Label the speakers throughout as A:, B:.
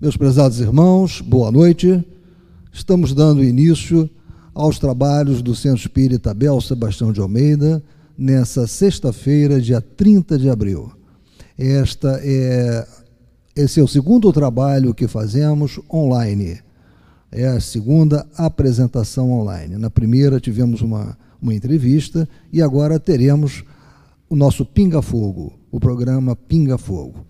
A: Meus prezados irmãos, boa noite. Estamos dando início aos trabalhos do Centro Espírita Abel Sebastião de Almeida nessa sexta-feira, dia 30 de abril. Esta é esse é o segundo trabalho que fazemos online. É a segunda apresentação online. Na primeira tivemos uma, uma entrevista e agora teremos o nosso Pinga Fogo, o programa Pinga Fogo.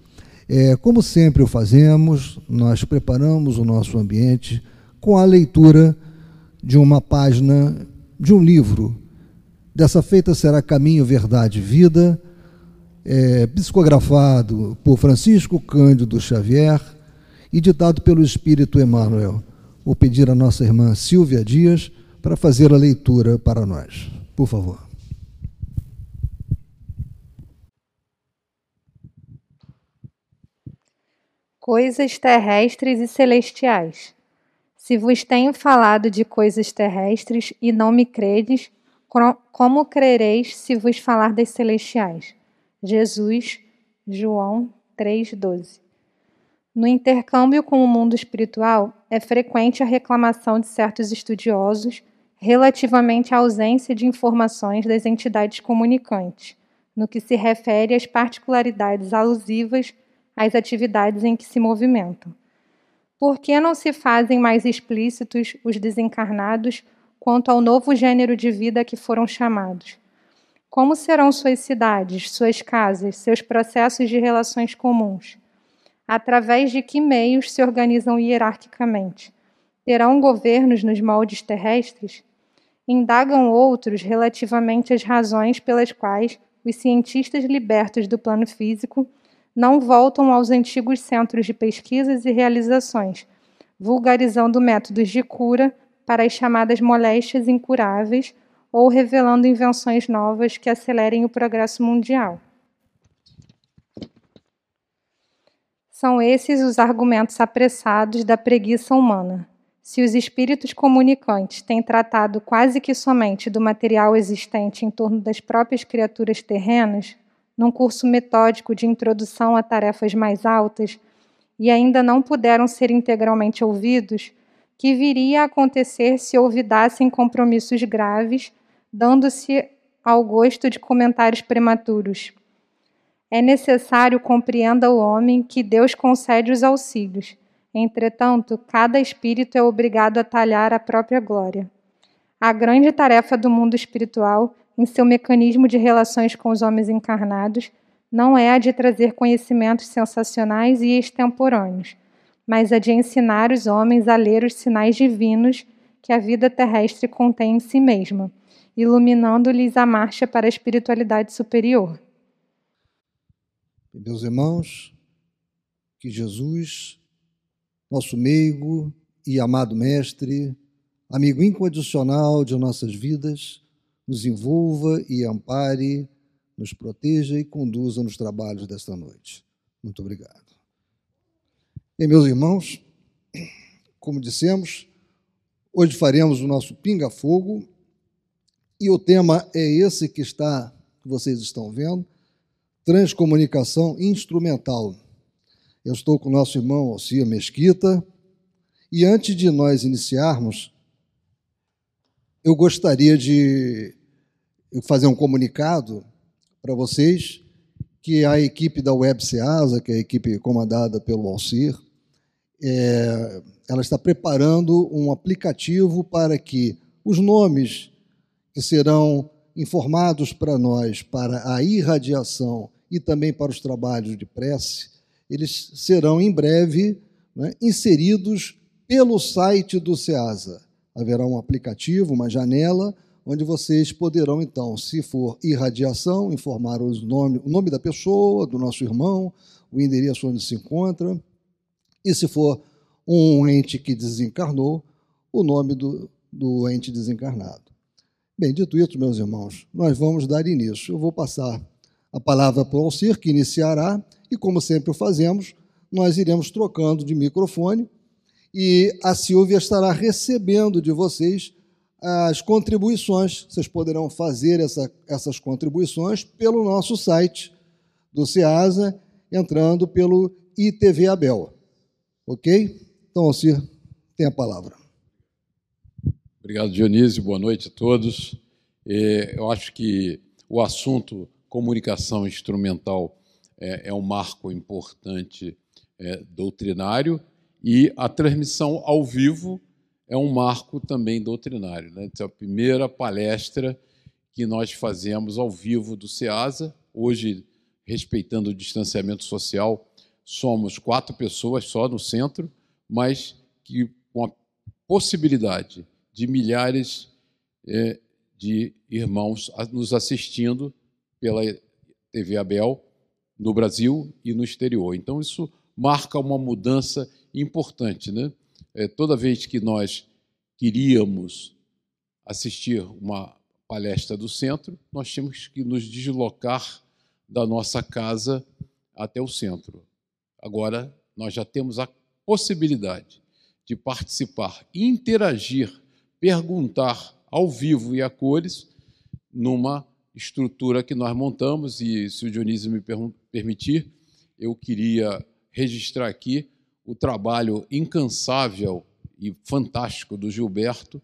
A: É, como sempre o fazemos, nós preparamos o nosso ambiente com a leitura de uma página de um livro. Dessa feita será Caminho, Verdade, Vida, é, psicografado por Francisco Cândido Xavier e ditado pelo Espírito Emmanuel. Vou pedir à nossa irmã Silvia Dias para fazer a leitura para nós. Por favor.
B: Coisas terrestres e celestiais. Se vos tenho falado de coisas terrestres e não me credes, como crereis se vos falar das celestiais? Jesus, João 3,12. No intercâmbio com o mundo espiritual, é frequente a reclamação de certos estudiosos relativamente à ausência de informações das entidades comunicantes, no que se refere às particularidades alusivas às atividades em que se movimentam. Por que não se fazem mais explícitos os desencarnados quanto ao novo gênero de vida que foram chamados? Como serão suas cidades, suas casas, seus processos de relações comuns? Através de que meios se organizam hierarquicamente? Terão governos nos moldes terrestres? Indagam outros relativamente às razões pelas quais os cientistas libertos do plano físico não voltam aos antigos centros de pesquisas e realizações, vulgarizando métodos de cura para as chamadas moléstias incuráveis ou revelando invenções novas que acelerem o progresso mundial. São esses os argumentos apressados da preguiça humana. Se os espíritos comunicantes têm tratado quase que somente do material existente em torno das próprias criaturas terrenas, num curso metódico de introdução a tarefas mais altas, e ainda não puderam ser integralmente ouvidos, que viria a acontecer se olvidassem compromissos graves, dando-se ao gosto de comentários prematuros. É necessário compreenda o homem que Deus concede os auxílios. Entretanto, cada espírito é obrigado a talhar a própria glória. A grande tarefa do mundo espiritual em seu mecanismo de relações com os homens encarnados, não é a de trazer conhecimentos sensacionais e extemporâneos, mas a de ensinar os homens a ler os sinais divinos que a vida terrestre contém em si mesma, iluminando-lhes a marcha para a espiritualidade superior.
A: Meus irmãos, que Jesus, nosso meigo e amado Mestre, amigo incondicional de nossas vidas, nos envolva e ampare, nos proteja e conduza nos trabalhos desta noite. Muito obrigado. E meus irmãos, como dissemos, hoje faremos o nosso pinga-fogo e o tema é esse que está, que vocês estão vendo, transcomunicação instrumental. Eu estou com o nosso irmão Alcia Mesquita e antes de nós iniciarmos, eu gostaria de fazer um comunicado para vocês que a equipe da Web Ceasa, que é a equipe comandada pelo Alcir, é, ela está preparando um aplicativo para que os nomes que serão informados para nós para a irradiação e também para os trabalhos de prece, eles serão em breve né, inseridos pelo site do SEASA. Haverá um aplicativo, uma janela, onde vocês poderão, então, se for irradiação, informar os nome, o nome da pessoa, do nosso irmão, o endereço onde se encontra, e se for um ente que desencarnou, o nome do, do ente desencarnado. Bem, dito isso, meus irmãos, nós vamos dar início. Eu vou passar a palavra para o Alcir, que iniciará, e como sempre o fazemos, nós iremos trocando de microfone e a Silvia estará recebendo de vocês as contribuições. Vocês poderão fazer essa, essas contribuições pelo nosso site do SEASA, entrando pelo ITV Abel. Ok? Então, Alcir, tem a palavra.
C: Obrigado, Dionísio. Boa noite a todos. É, eu acho que o assunto comunicação instrumental é, é um marco importante é, doutrinário e a transmissão ao vivo é um marco também doutrinário. Né? Então, a primeira palestra que nós fazemos ao vivo do SEASA, hoje, respeitando o distanciamento social, somos quatro pessoas só no centro, mas que com a possibilidade de milhares é, de irmãos nos assistindo pela TV Abel no Brasil e no exterior. Então, isso marca uma mudança importante. Né? É, toda vez que nós queríamos assistir uma palestra do centro, nós tínhamos que nos deslocar da nossa casa até o centro. Agora, nós já temos a possibilidade de participar, interagir, perguntar ao vivo e a cores numa estrutura que nós montamos e, se o Dionísio me permitir, eu queria registrar aqui o trabalho incansável e fantástico do Gilberto,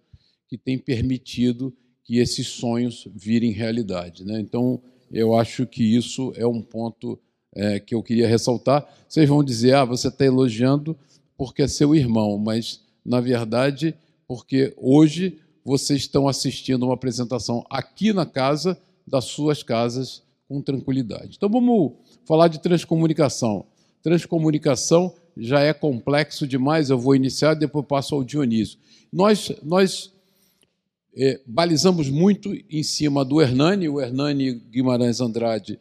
C: que tem permitido que esses sonhos virem realidade. Né? Então, eu acho que isso é um ponto é, que eu queria ressaltar. Vocês vão dizer, ah, você está elogiando porque é seu irmão, mas, na verdade, porque hoje vocês estão assistindo uma apresentação aqui na casa das suas casas com tranquilidade. Então vamos falar de transcomunicação. Transcomunicação já é complexo demais, eu vou iniciar, depois passo ao Dionísio. Nós, nós é, balizamos muito em cima do Hernani, o Hernani Guimarães Andrade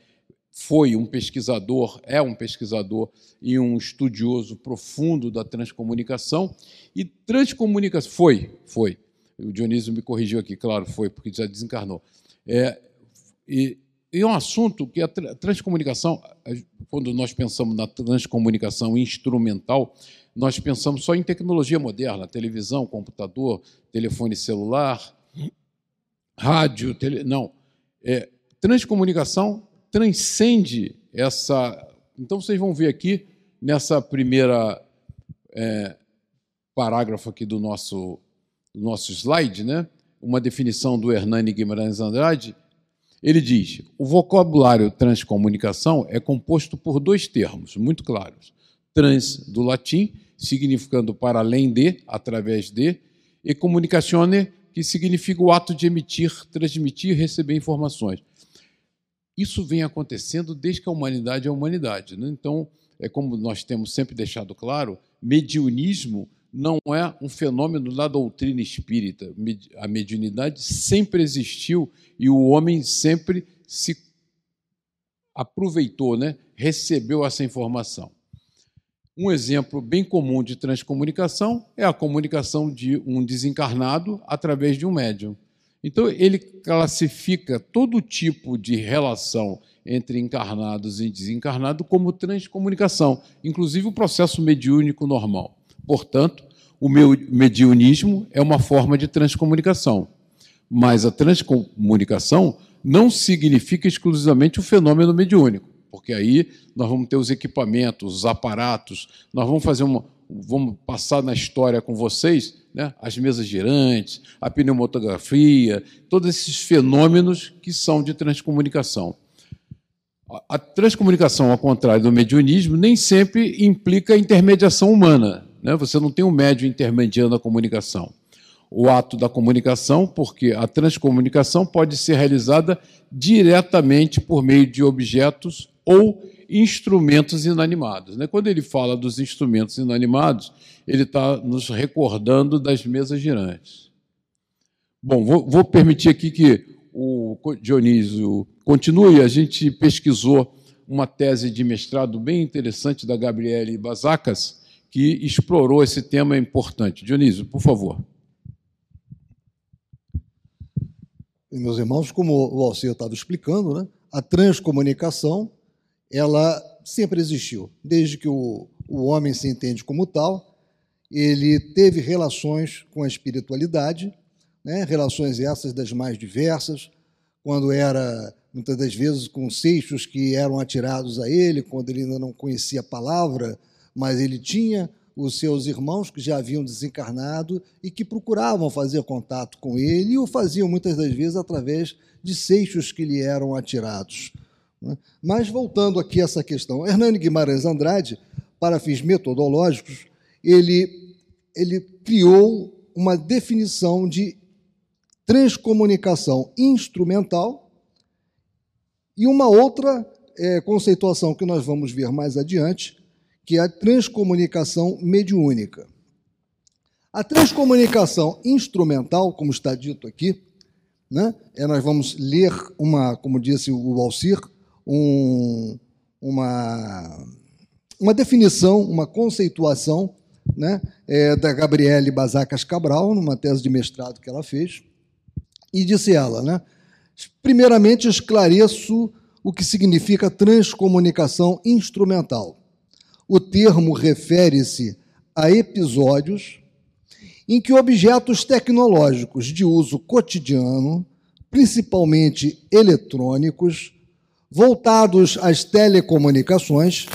C: foi um pesquisador, é um pesquisador e um estudioso profundo da transcomunicação. E transcomunicação foi, foi. O Dionísio me corrigiu aqui, claro, foi, porque já desencarnou. É, e, e um assunto que a transcomunicação, quando nós pensamos na transcomunicação instrumental, nós pensamos só em tecnologia moderna, televisão, computador, telefone celular, rádio, tele... não. É, transcomunicação transcende essa. Então, vocês vão ver aqui, nessa primeira é, parágrafo aqui do nosso, do nosso slide, né? uma definição do Hernani Guimarães Andrade. Ele diz: o vocabulário transcomunicação é composto por dois termos muito claros. Trans, do latim, significando para além de, através de, e comunicazione, que significa o ato de emitir, transmitir, receber informações. Isso vem acontecendo desde que a humanidade é a humanidade. Né? Então, é como nós temos sempre deixado claro, mediunismo não é um fenômeno da doutrina espírita. A mediunidade sempre existiu e o homem sempre se aproveitou, né? recebeu essa informação. Um exemplo bem comum de transcomunicação é a comunicação de um desencarnado através de um médium. Então, ele classifica todo tipo de relação entre encarnados e desencarnados como transcomunicação, inclusive o processo mediúnico normal. Portanto, o meu mediunismo é uma forma de transcomunicação. Mas a transcomunicação não significa exclusivamente o fenômeno mediúnico, porque aí nós vamos ter os equipamentos, os aparatos, nós vamos fazer uma, vamos passar na história com vocês né? as mesas girantes, a pneumatografia, todos esses fenômenos que são de transcomunicação. A transcomunicação, ao contrário do mediunismo, nem sempre implica intermediação humana. Né? Você não tem um médium intermediando a comunicação. O ato da comunicação, porque a transcomunicação pode ser realizada diretamente por meio de objetos ou instrumentos inanimados. Né? Quando ele fala dos instrumentos inanimados, ele está nos recordando das mesas girantes. Bom, vou, vou permitir aqui que o Dionísio continue. A gente pesquisou uma tese de mestrado bem interessante da Gabriele Bazacas, que explorou esse tema importante. Dionísio, por favor.
A: E, meus irmãos, como o Alcir estava explicando, né, a transcomunicação ela sempre existiu. Desde que o, o homem se entende como tal, ele teve relações com a espiritualidade, né? relações essas das mais diversas, quando era, muitas das vezes, com seixos que eram atirados a ele, quando ele ainda não conhecia a palavra, mas ele tinha os seus irmãos que já haviam desencarnado e que procuravam fazer contato com ele e o faziam muitas das vezes através de seixos que lhe eram atirados. Né? Mas voltando aqui a essa questão, Hernani Guimarães Andrade, para fins metodológicos, ele, ele criou uma definição de transcomunicação instrumental e uma outra é, conceituação que nós vamos ver mais adiante, que é a transcomunicação mediúnica. A transcomunicação instrumental, como está dito aqui, né, é, nós vamos ler uma, como disse o Alcir, um, uma, uma definição, uma conceituação né, é, da Gabriele Basacas Cabral, numa tese de mestrado que ela fez, e disse ela, né, primeiramente esclareço o que significa transcomunicação instrumental. O termo refere-se a episódios em que objetos tecnológicos de uso cotidiano, principalmente eletrônicos, voltados às telecomunicações,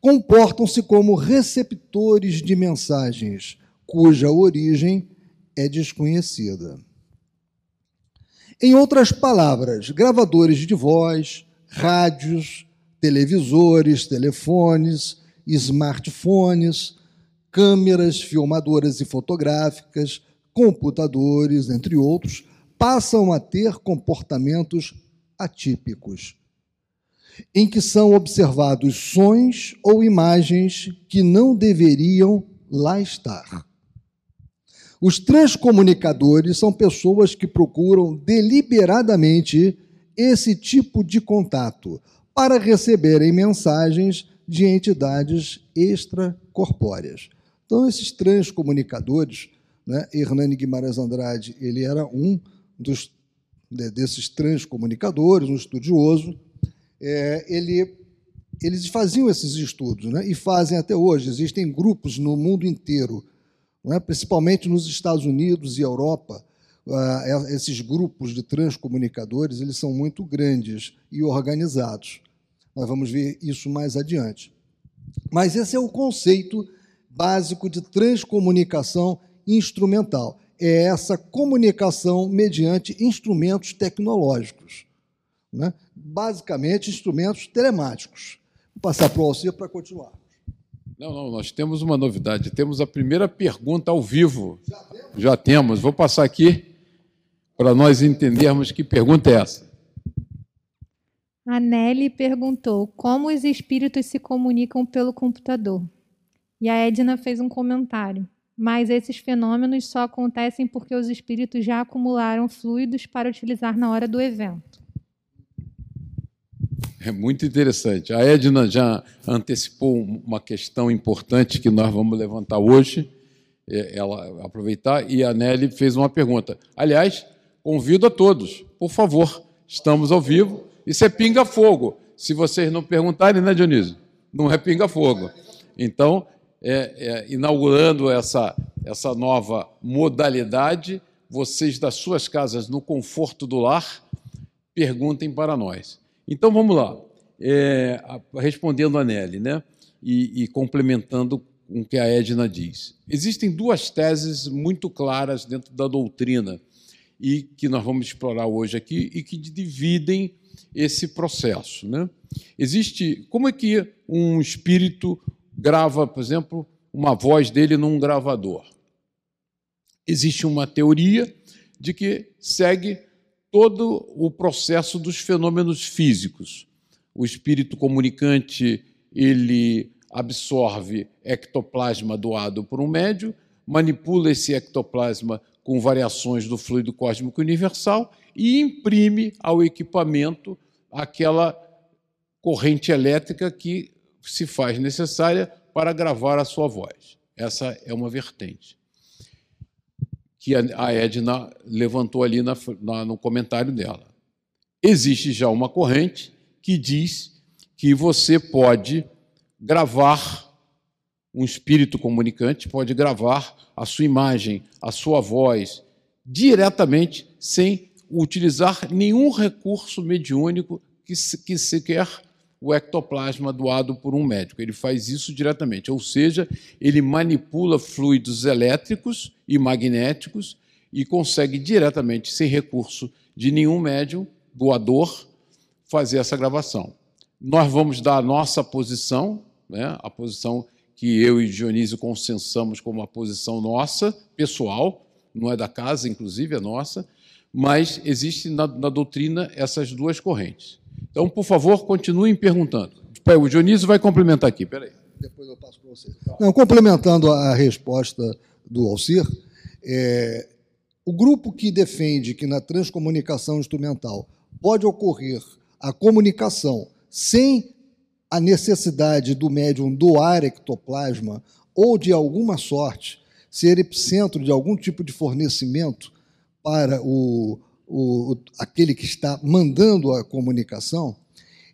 A: comportam-se como receptores de mensagens cuja origem é desconhecida. Em outras palavras, gravadores de voz, rádios, televisores, telefones, smartphones, câmeras filmadoras e fotográficas, computadores, entre outros, passam a ter comportamentos atípicos, em que são observados sons ou imagens que não deveriam lá estar. Os transcomunicadores são pessoas que procuram deliberadamente esse tipo de contato para receberem mensagens de entidades extracorpóreas. Então, esses transcomunicadores, né, Hernani Guimarães Andrade, ele era um dos, desses transcomunicadores, um estudioso, é, ele, eles faziam esses estudos, né, e fazem até hoje. Existem grupos no mundo inteiro, né, principalmente nos Estados Unidos e Europa, uh, esses grupos de transcomunicadores eles são muito grandes e organizados. Nós vamos ver isso mais adiante. Mas esse é o conceito básico de transcomunicação instrumental. É essa comunicação mediante instrumentos tecnológicos. Né? Basicamente, instrumentos telemáticos. Vou passar para o Alcir para continuar.
C: Não, não, nós temos uma novidade. Temos a primeira pergunta ao vivo. Já temos? Já temos. Vou passar aqui para nós entendermos que pergunta é essa.
B: A Nelly perguntou como os espíritos se comunicam pelo computador. E a Edna fez um comentário. Mas esses fenômenos só acontecem porque os espíritos já acumularam fluidos para utilizar na hora do evento.
C: É muito interessante. A Edna já antecipou uma questão importante que nós vamos levantar hoje. É, ela aproveitar e a Nelly fez uma pergunta. Aliás, Convido a todos, por favor, estamos ao vivo. Isso é pinga-fogo. Se vocês não perguntarem, né, Dionísio? Não é pinga-fogo. Então, é, é, inaugurando essa, essa nova modalidade, vocês das suas casas, no conforto do lar, perguntem para nós. Então, vamos lá. É, respondendo a Nelly, né? E, e complementando com o que a Edna diz. Existem duas teses muito claras dentro da doutrina e que nós vamos explorar hoje aqui e que dividem esse processo. Né? Existe como é que um espírito grava, por exemplo, uma voz dele num gravador? Existe uma teoria de que segue todo o processo dos fenômenos físicos. O espírito comunicante ele absorve ectoplasma doado por um médio, manipula esse ectoplasma com variações do fluido cósmico universal e imprime ao equipamento aquela corrente elétrica que se faz necessária para gravar a sua voz. Essa é uma vertente que a Edna levantou ali na, na, no comentário dela. Existe já uma corrente que diz que você pode gravar um espírito comunicante pode gravar a sua imagem, a sua voz, diretamente, sem utilizar nenhum recurso mediúnico que, que sequer o ectoplasma doado por um médico. Ele faz isso diretamente, ou seja, ele manipula fluidos elétricos e magnéticos e consegue diretamente, sem recurso de nenhum médium, doador, fazer essa gravação. Nós vamos dar a nossa posição, né, a posição que eu e Dionísio consensamos como a posição nossa, pessoal, não é da casa, inclusive, é nossa, mas existe na, na doutrina essas duas correntes. Então, por favor, continuem perguntando. O Dionísio vai complementar aqui, peraí.
A: Depois eu passo para você. Não, complementando a resposta do Alcir, é, o grupo que defende que na transcomunicação instrumental pode ocorrer a comunicação sem a necessidade do médium doar ectoplasma ou de alguma sorte ser epicentro de algum tipo de fornecimento para o, o, aquele que está mandando a comunicação,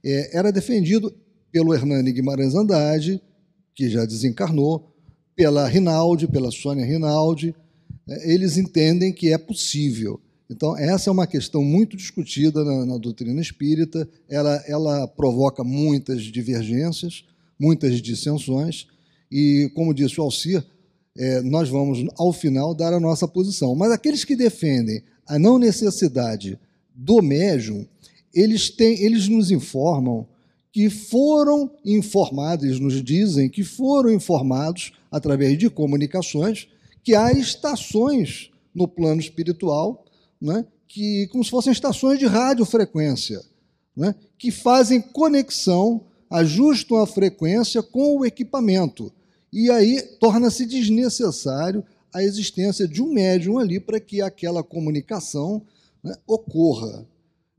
A: é, era defendido pelo Hernani Guimarães Andrade, que já desencarnou, pela Rinaldi, pela Sônia Rinaldi. É, eles entendem que é possível. Então, essa é uma questão muito discutida na, na doutrina espírita, ela, ela provoca muitas divergências, muitas dissensões, e, como disse o Alcir, é, nós vamos, ao final, dar a nossa posição. Mas aqueles que defendem a não necessidade do médium, eles, têm, eles nos informam que foram informados, eles nos dizem que foram informados, através de comunicações, que há estações no plano espiritual né, que, como se fossem estações de radiofrequência, né, que fazem conexão, ajustam a frequência com o equipamento. E aí torna-se desnecessário a existência de um médium ali para que aquela comunicação né, ocorra.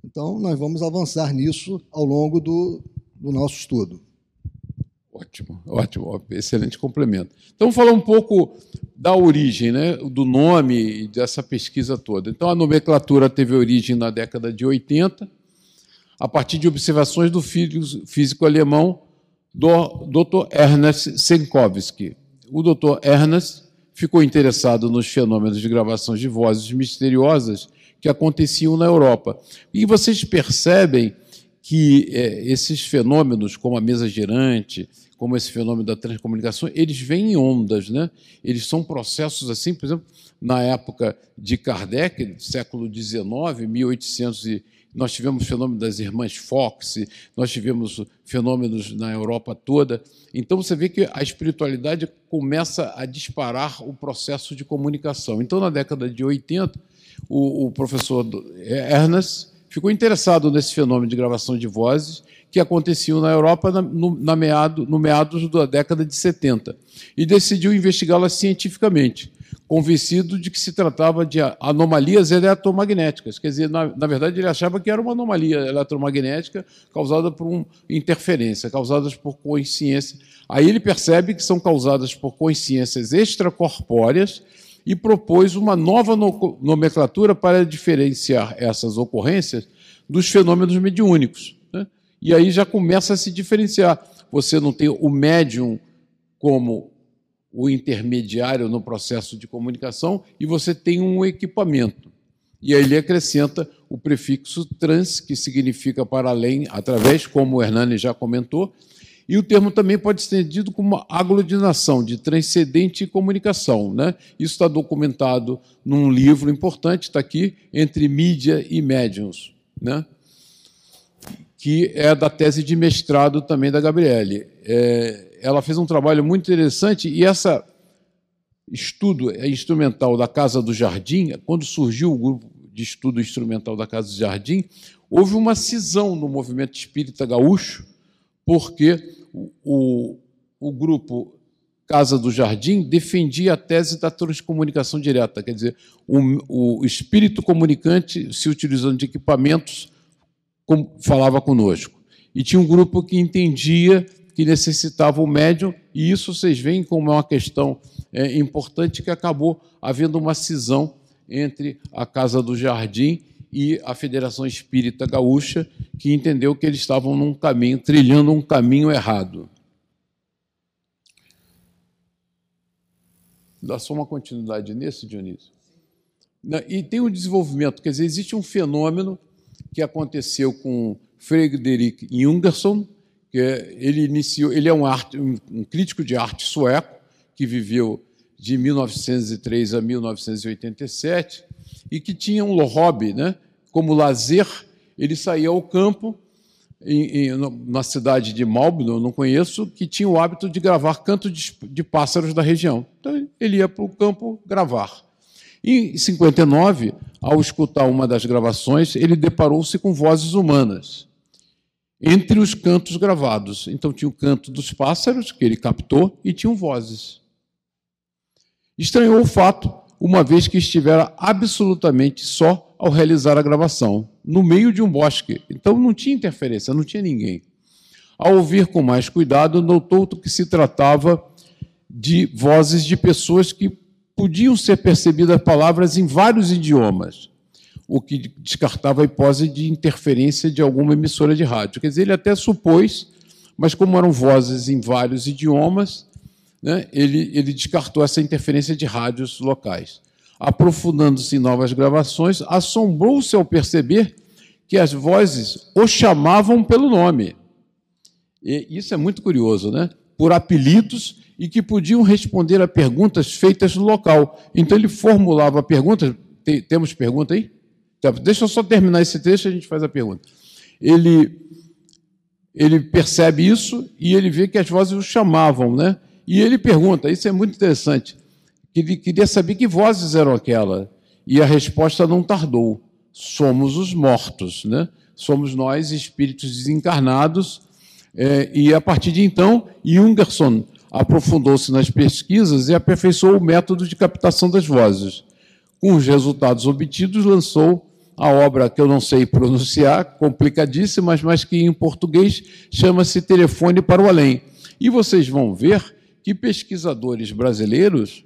A: Então, nós vamos avançar nisso ao longo do, do nosso estudo.
C: Ótimo, ótimo, excelente complemento. Então, falar um pouco da origem, né, do nome dessa pesquisa toda. Então, a nomenclatura teve origem na década de 80, a partir de observações do físico alemão do Dr. Ernest Senkowski. O Dr. Ernest ficou interessado nos fenômenos de gravações de vozes misteriosas que aconteciam na Europa. E vocês percebem que é, esses fenômenos, como a mesa girante, como esse fenômeno da transcomunicação, eles vêm em ondas, né? Eles são processos assim, por exemplo, na época de Kardec, século XIX, 1800 e nós tivemos fenômeno das irmãs Fox, nós tivemos fenômenos na Europa toda. Então você vê que a espiritualidade começa a disparar o processo de comunicação. Então, na década de 80, o, o professor Ernest ficou interessado nesse fenômeno de gravação de vozes que aconteciam na Europa no, na meado, no meados da década de 70 e decidiu investigá-las cientificamente, convencido de que se tratava de anomalias eletromagnéticas. Quer dizer, na, na verdade, ele achava que era uma anomalia eletromagnética causada por uma interferência, causadas por consciência. Aí ele percebe que são causadas por consciências extracorpóreas e propôs uma nova nomenclatura para diferenciar essas ocorrências dos fenômenos mediúnicos. E aí já começa a se diferenciar. Você não tem o médium como o intermediário no processo de comunicação e você tem um equipamento. E aí ele acrescenta o prefixo trans, que significa para além, através, como o Hernani já comentou, e o termo também pode ser entendido como aglutinação de transcendente comunicação. Né? Isso está documentado num livro importante, está aqui, Entre Mídia e Médiuns. Né? que é da tese de mestrado também da Gabriele. É, ela fez um trabalho muito interessante e essa estudo instrumental da Casa do Jardim, quando surgiu o grupo de estudo instrumental da Casa do Jardim, houve uma cisão no movimento espírita gaúcho, porque o, o, o grupo Casa do Jardim defendia a tese da transcomunicação direta, quer dizer, o, o espírito comunicante se utilizando de equipamentos falava conosco. E tinha um grupo que entendia que necessitava o médium, e isso vocês veem como é uma questão é, importante que acabou havendo uma cisão entre a Casa do Jardim e a Federação Espírita Gaúcha, que entendeu que eles estavam num caminho, trilhando um caminho errado. Dá só uma continuidade nesse, Dionísio. E tem o um desenvolvimento, quer dizer, existe um fenômeno que aconteceu com Frederick Jungerson, que ele iniciou, ele é um, arte, um crítico de arte sueco que viveu de 1903 a 1987 e que tinha um hobby, né? Como lazer, ele saía ao campo em, em, na cidade de Malbno, não conheço, que tinha o hábito de gravar canto de, de pássaros da região. Então ele ia para o campo gravar. Em 59, ao escutar uma das gravações, ele deparou-se com vozes humanas entre os cantos gravados. Então tinha o canto dos pássaros, que ele captou, e tinham vozes. Estranhou o fato, uma vez que estivera absolutamente só ao realizar a gravação, no meio de um bosque. Então não tinha interferência, não tinha ninguém. Ao ouvir com mais cuidado, notou que se tratava de vozes de pessoas que podiam ser percebidas palavras em vários idiomas, o que descartava a hipótese de interferência de alguma emissora de rádio. Quer dizer, ele até supôs, mas como eram vozes em vários idiomas, né, ele, ele descartou essa interferência de rádios locais. Aprofundando-se em novas gravações, assombrou-se ao perceber que as vozes o chamavam pelo nome. E isso é muito curioso, né? Por apelidos e que podiam responder a perguntas feitas no local. Então ele formulava perguntas. Tem, temos pergunta aí? Tá, deixa eu só terminar esse texto e a gente faz a pergunta. Ele, ele percebe isso e ele vê que as vozes o chamavam, né? E ele pergunta, isso é muito interessante, que ele queria saber que vozes eram aquelas. E a resposta não tardou. Somos os mortos, né? Somos nós, espíritos desencarnados. É, e a partir de então, Jungerson aprofundou-se nas pesquisas e aperfeiçoou o método de captação das vozes. Com os resultados obtidos, lançou a obra que eu não sei pronunciar, complicadíssima, mas que em português chama-se Telefone para o Além. E vocês vão ver que pesquisadores brasileiros,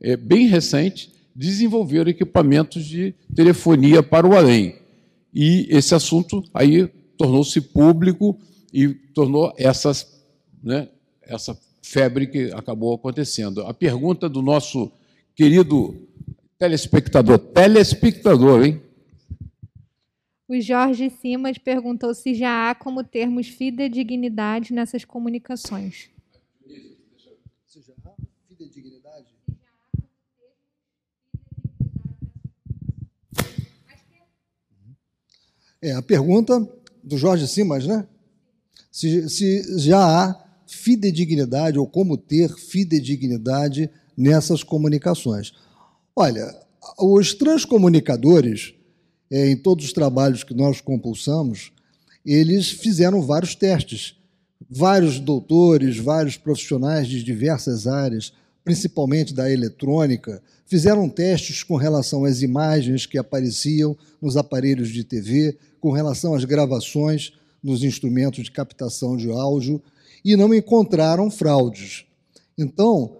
C: é, bem recentes, desenvolveram equipamentos de telefonia para o além. E esse assunto aí tornou-se público e tornou essas, né, essa febre que acabou acontecendo. A pergunta do nosso querido telespectador, telespectador, hein?
B: O Jorge Simas perguntou se já há como termos fidedignidade nessas comunicações. Se já há fidedignidade?
A: É, a pergunta do Jorge Simas, né? Se, se já há fidedignidade ou como ter fidedignidade nessas comunicações. Olha, os transcomunicadores, é, em todos os trabalhos que nós compulsamos, eles fizeram vários testes. Vários doutores, vários profissionais de diversas áreas, principalmente da eletrônica, fizeram testes com relação às imagens que apareciam nos aparelhos de TV, com relação às gravações nos instrumentos de captação de áudio e não encontraram fraudes. Então,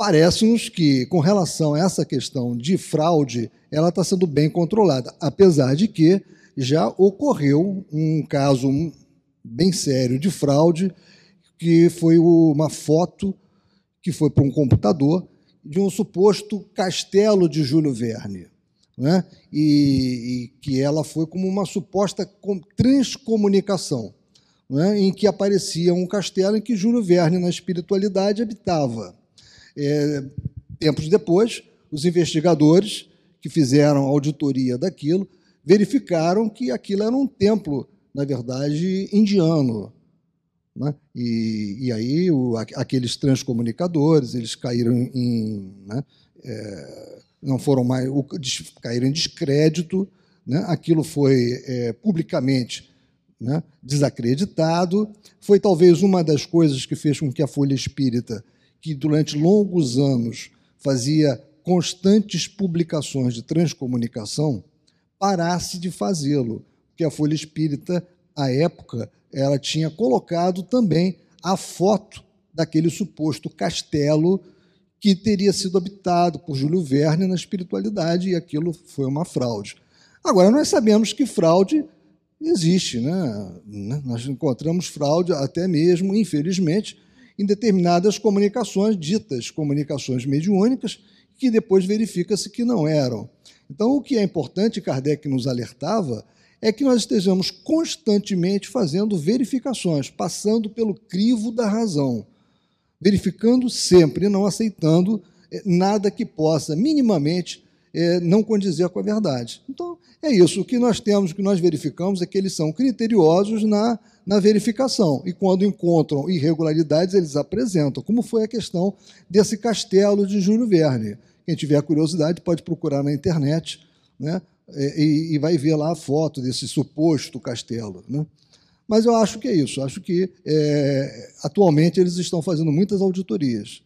A: parece-nos que, com relação a essa questão de fraude, ela está sendo bem controlada, apesar de que já ocorreu um caso bem sério de fraude, que foi uma foto que foi para um computador de um suposto castelo de Júlio Verne. Né? E, e que ela foi como uma suposta transcomunicação né, em que aparecia um castelo em que Júlio Verne, na espiritualidade, habitava. É, tempos depois, os investigadores que fizeram auditoria daquilo verificaram que aquilo era um templo, na verdade, indiano. Né? E, e, aí o, aqueles transcomunicadores eles caíram em né? é, não foram mais caíram em descrédito né? aquilo foi é, publicamente né, desacreditado. Foi talvez uma das coisas que fez com que a Folha Espírita, que durante longos anos fazia constantes publicações de transcomunicação, parasse de fazê-lo, porque a Folha Espírita, à época, ela tinha colocado também a foto daquele suposto castelo que teria sido habitado por Júlio Verne na espiritualidade, e aquilo foi uma fraude. Agora, nós sabemos que fraude existe. Né? Nós encontramos fraude até mesmo, infelizmente, em determinadas comunicações, ditas comunicações mediúnicas, que depois verifica-se que não eram. Então, o que é importante, Kardec nos alertava, é que nós estejamos constantemente fazendo verificações, passando pelo crivo da razão, verificando sempre, não aceitando eh, nada que possa minimamente é, não condizer com a verdade. Então, é isso. O que nós temos, o que nós verificamos é que eles são criteriosos na, na verificação. E quando encontram irregularidades, eles apresentam, como foi a questão desse castelo de Júlio Verne. Quem tiver curiosidade pode procurar na internet né, e, e vai ver lá a foto desse suposto castelo. Né? Mas eu acho que é isso. Acho que é, atualmente eles estão fazendo muitas auditorias.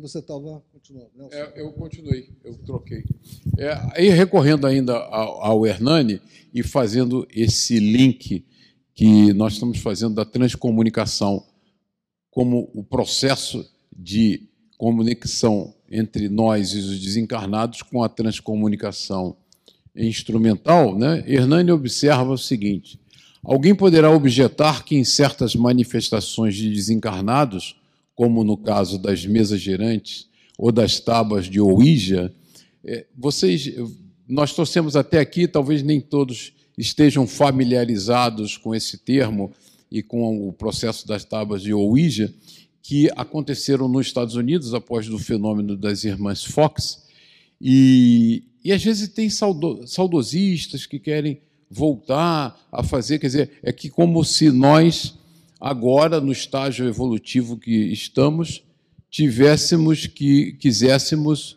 A: Você estava continuando.
C: Nelson. É, eu continuei, eu troquei. É, aí recorrendo ainda ao, ao Hernani e fazendo esse link que nós estamos fazendo da transcomunicação como o processo de comunicação entre nós e os desencarnados com a transcomunicação instrumental, né? Hernani observa o seguinte: alguém poderá objetar que em certas manifestações de desencarnados como no caso das mesas girantes ou das tábuas de Ouija, é, vocês, nós trouxemos até aqui, talvez nem todos estejam familiarizados com esse termo e com o processo das tábuas de Ouija, que aconteceram nos Estados Unidos após o fenômeno das irmãs Fox, e, e às vezes tem saudo, saudosistas que querem voltar a fazer, quer dizer, é que como se nós agora, no estágio evolutivo que estamos, tivéssemos que quiséssemos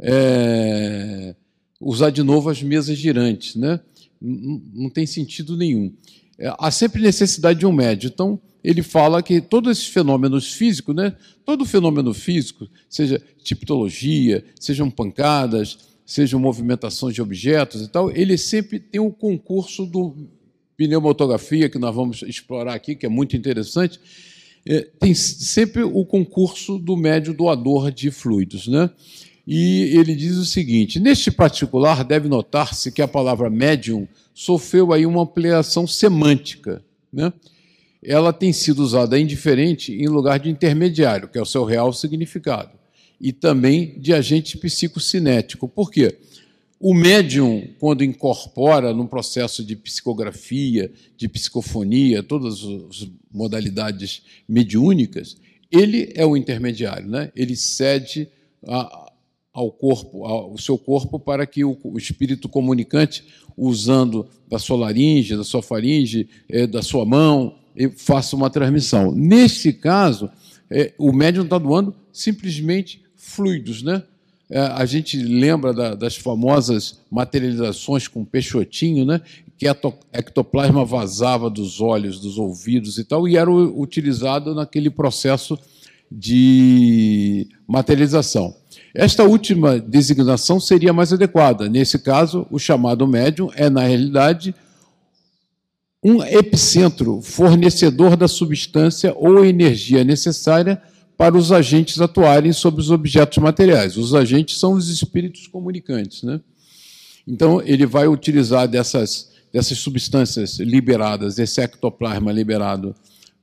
C: é, usar de novo as mesas girantes, né? Não, tem sentido nenhum. É, há sempre necessidade de um médio. Então, ele fala que todos esses fenômenos físicos, né? Todo fenômeno físico, seja tipologia, sejam pancadas, sejam movimentações de objetos e tal, ele sempre tem o um concurso do pneumatografia, que nós vamos explorar aqui, que é muito interessante, é, tem sempre o concurso do médio doador de fluidos. Né? E ele diz o seguinte: neste particular, deve notar-se que a palavra médium sofreu aí uma ampliação semântica. Né? Ela tem sido usada indiferente em lugar de intermediário, que é o seu real significado, e também de agente psicocinético. Por quê? O médium, quando incorpora num processo de psicografia, de psicofonia, todas as modalidades mediúnicas, ele é o intermediário, né? ele cede a, ao corpo, ao seu corpo, para que o, o, espírito comunicante, usando da sua laringe, da sua faringe, é, da sua mão, faça uma transmissão. Nesse caso, é, o médium está doando simplesmente fluidos, né? É, a gente lembra da, das famosas materializações com peixotinho, né? que ectoplasma vazava dos olhos, dos ouvidos e tal, e era utilizado naquele processo de materialização. Esta última designação seria mais adequada. Nesse caso, o chamado médium é, na realidade, um epicentro fornecedor da substância ou energia necessária para os agentes atuarem sobre os objetos materiais. Os agentes são os espíritos comunicantes. Né? Então, ele vai utilizar dessas, dessas substâncias liberadas, esse ectoplasma liberado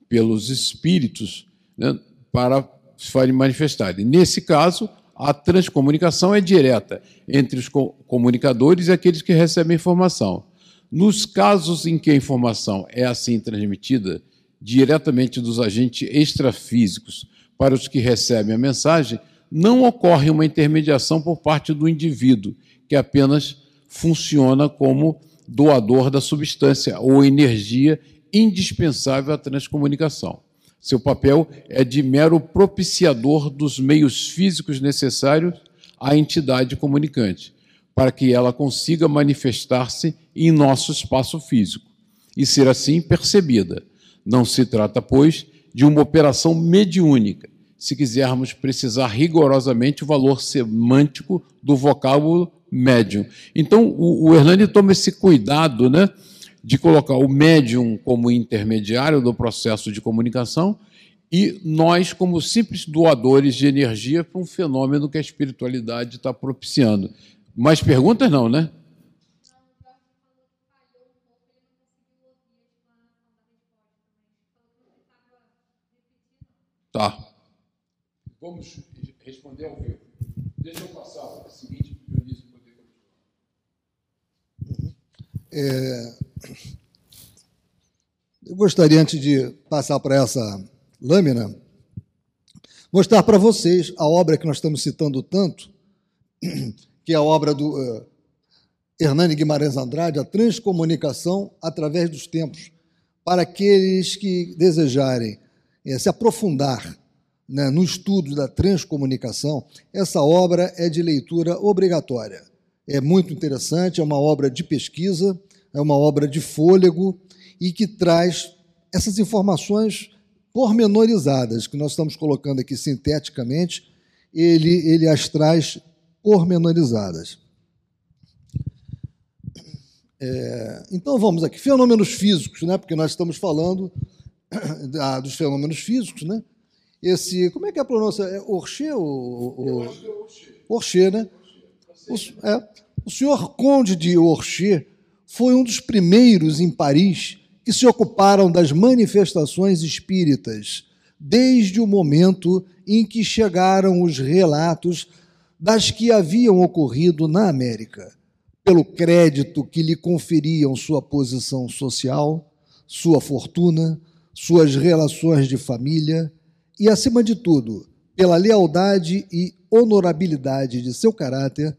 C: pelos espíritos, né, para se manifestarem. Nesse caso, a transcomunicação é direta entre os comunicadores e aqueles que recebem informação. Nos casos em que a informação é assim transmitida diretamente dos agentes extrafísicos para os que recebem a mensagem, não ocorre uma intermediação por parte do indivíduo, que apenas funciona como doador da substância ou energia indispensável à transcomunicação. Seu papel é de mero propiciador dos meios físicos necessários à entidade comunicante, para que ela consiga manifestar-se em nosso espaço físico e ser assim percebida. Não se trata, pois, de uma operação mediúnica, se quisermos precisar rigorosamente o valor semântico do vocábulo médium. Então, o, o Hernani toma esse cuidado né, de colocar o médium como intermediário do processo de comunicação e nós como simples doadores de energia para um fenômeno que a espiritualidade está propiciando. Mais perguntas não, né? Tá. Vamos responder ao vivo. Deixa eu passar a seguinte para o Dionísio poder continuar.
A: É, eu gostaria, antes de passar para essa lâmina, mostrar para vocês a obra que nós estamos citando tanto, que é a obra do uh, Hernani Guimarães Andrade, a transcomunicação através dos tempos, para aqueles que desejarem é, se aprofundar né, no estudo da transcomunicação, essa obra é de leitura obrigatória. É muito interessante, é uma obra de pesquisa, é uma obra de fôlego e que traz essas informações pormenorizadas que nós estamos colocando aqui sinteticamente, ele, ele as traz pormenorizadas. É, então vamos aqui, fenômenos físicos, né? porque nós estamos falando ah, dos fenômenos físicos, né? Esse, como é que é a pronúncia? É Orcher ou, né? O, é, o senhor Conde de Orcher foi um dos primeiros em Paris que se ocuparam das manifestações espíritas, desde o momento em que chegaram os relatos das que haviam ocorrido na América pelo crédito que lhe conferiam sua posição social, sua fortuna, suas relações de família e, acima de tudo, pela lealdade e honorabilidade de seu caráter,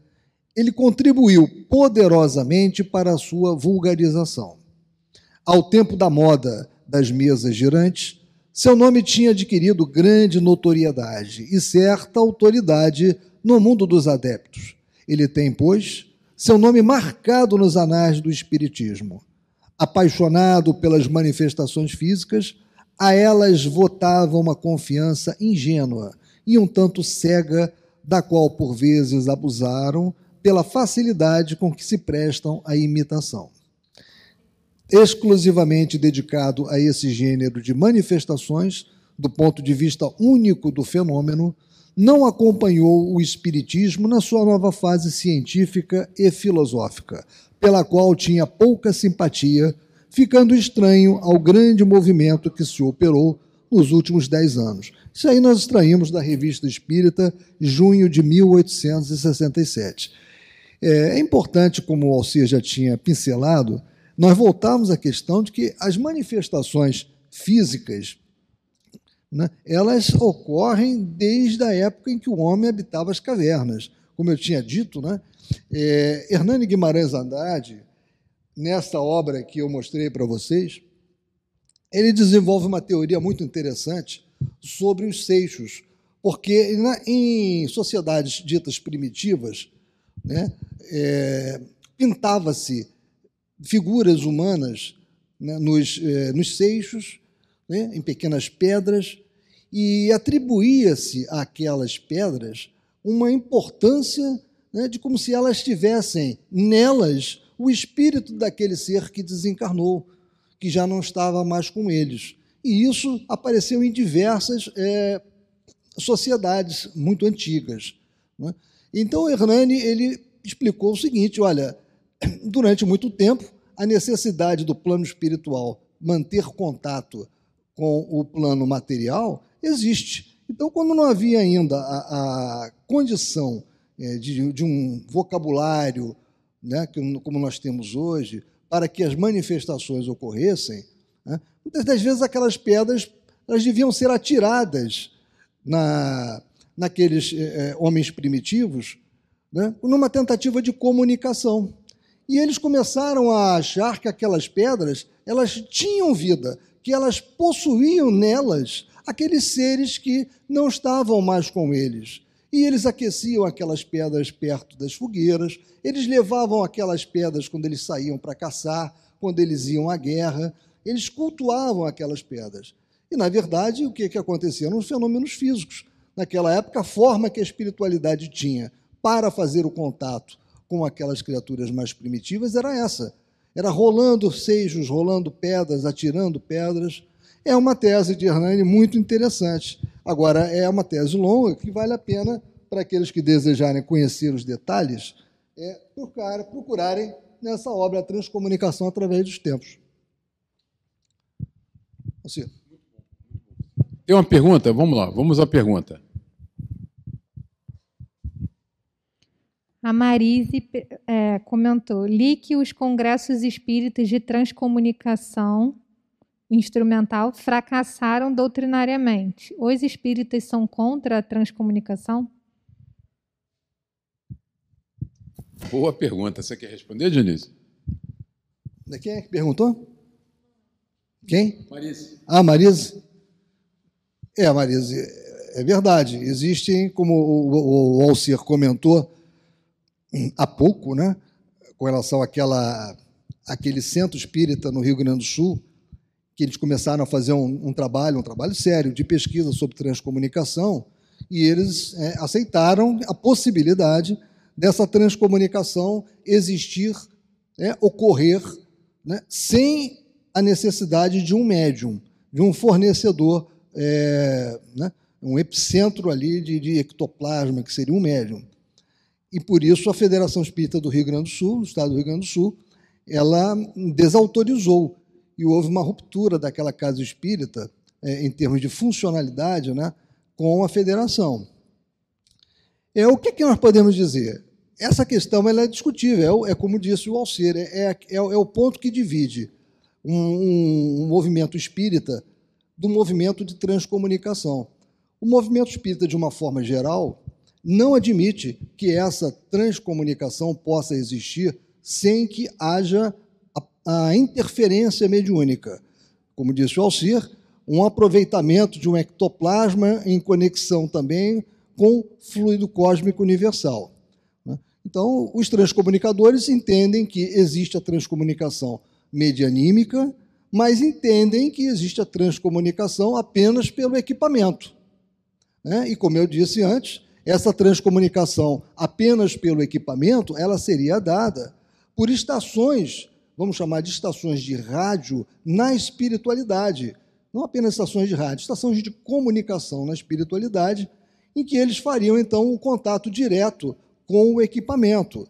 A: ele contribuiu poderosamente para a sua vulgarização. Ao tempo da moda das mesas girantes, seu nome tinha adquirido grande notoriedade e certa autoridade no mundo dos adeptos. Ele tem, pois, seu nome marcado nos anais do Espiritismo. Apaixonado pelas manifestações físicas, a elas votava uma confiança ingênua e um tanto cega, da qual por vezes abusaram pela facilidade com que se prestam à imitação. Exclusivamente dedicado a esse gênero de manifestações, do ponto de vista único do fenômeno, não acompanhou o Espiritismo na sua nova fase científica e filosófica, pela qual tinha pouca simpatia, ficando estranho ao grande movimento que se operou nos últimos dez anos. Isso aí nós extraímos da Revista Espírita, junho de 1867. É, é importante, como o Alcir já tinha pincelado, nós voltarmos à questão de que as manifestações físicas né, elas ocorrem desde a época em que o homem habitava as cavernas. Como eu tinha dito, né, é, Hernani Guimarães Andrade, nessa obra que eu mostrei para vocês, ele desenvolve uma teoria muito interessante sobre os seixos, porque na, em sociedades ditas primitivas, né, é, pintava-se figuras humanas né, nos, é, nos seixos né, em pequenas pedras, e atribuía-se àquelas pedras uma importância né, de como se elas tivessem nelas o espírito daquele ser que desencarnou, que já não estava mais com eles. E isso apareceu em diversas é, sociedades muito antigas. Né? Então, Hernani ele explicou o seguinte: olha, durante muito tempo, a necessidade do plano espiritual manter contato com o plano material existe. Então, quando não havia ainda a, a condição é, de, de, um vocabulário, né, que, como nós temos hoje, para que as manifestações ocorressem, né, muitas das vezes aquelas pedras elas deviam ser atiradas na, naqueles é, homens primitivos, né, numa tentativa de comunicação. E eles começaram a achar que aquelas pedras elas tinham vida, que elas possuíam nelas aqueles seres que não estavam mais com eles. E eles aqueciam aquelas pedras perto das fogueiras, eles levavam aquelas pedras quando eles saíam para caçar, quando eles iam à guerra, eles cultuavam aquelas pedras. E, na verdade, o que, que acontecia? Eram os fenômenos físicos. Naquela época, a forma que a espiritualidade tinha para fazer o contato com aquelas criaturas mais primitivas era essa era rolando seixos, rolando pedras, atirando pedras. É uma tese de Hernani muito interessante. Agora, é uma tese longa que vale a pena para aqueles que desejarem conhecer os detalhes é, procurarem nessa obra a transcomunicação através dos tempos.
C: Você. Tem uma pergunta? Vamos lá, vamos à pergunta.
B: A Marise é, comentou: li que os congressos espíritas de transcomunicação instrumental fracassaram doutrinariamente. Os espíritas são contra a transcomunicação?
C: Boa pergunta. Você quer responder, Dionísio?
A: Quem é que perguntou? Quem?
C: Marise.
A: Ah, Marise. É, Marise, é verdade. Existem, como o, o Alcir comentou há pouco, né, com relação àquela, àquele centro espírita no Rio Grande do Sul, que eles começaram a fazer um, um trabalho, um trabalho sério de pesquisa sobre transcomunicação, e eles é, aceitaram a possibilidade dessa transcomunicação existir, é, ocorrer, né, sem a necessidade de um médium, de um fornecedor, é, né, um epicentro ali de, de, ectoplasma, que seria um médium. E por isso a Federação Espírita do Rio Grande do Sul, do Estado do Rio Grande do Sul, ela desautorizou e houve uma ruptura daquela casa espírita é, em termos de funcionalidade, né, com a federação. É o que, que nós podemos dizer? Essa questão ela é discutível, é, é como disse o Alcer, é, é, é, é o ponto que divide um, um, um movimento espírita do movimento de transcomunicação. O movimento espírita, de uma forma geral, não admite que essa transcomunicação possa existir sem que haja a, interferência mediúnica. Como disse o Alcir, um aproveitamento de um ectoplasma em conexão também com fluido cósmico universal. Né? Então, os transcomunicadores entendem que existe a transcomunicação medianímica, mas entendem que existe a transcomunicação apenas pelo equipamento. Né? E como eu disse antes, essa transcomunicação apenas pelo equipamento, ela seria dada por estações, vamos chamar de estações de rádio na espiritualidade. Não apenas estações de rádio, estações de comunicação na espiritualidade, em que eles fariam então o um contato direto com o equipamento.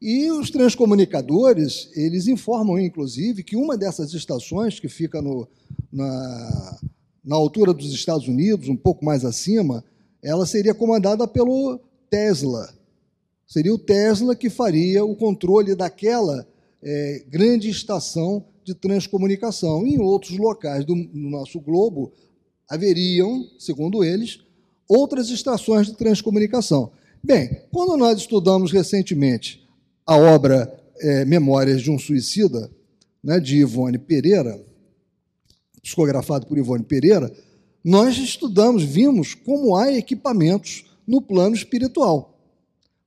A: E os transcomunicadores, eles informam, inclusive, que uma dessas estações, que fica no, na, na altura dos Estados Unidos, um pouco mais acima, ela seria comandada pelo Tesla. Seria o Tesla que faria o controle daquela é, grande estação de transcomunicação. Em outros locais do, nosso globo, haveriam, segundo eles, outras estações de transcomunicação. Bem, quando nós estudamos recentemente a obra é, Memórias de um Suicida, né, de Ivone Pereira, psicografado por Ivone Pereira, nós estudamos, vimos como há equipamentos no plano espiritual.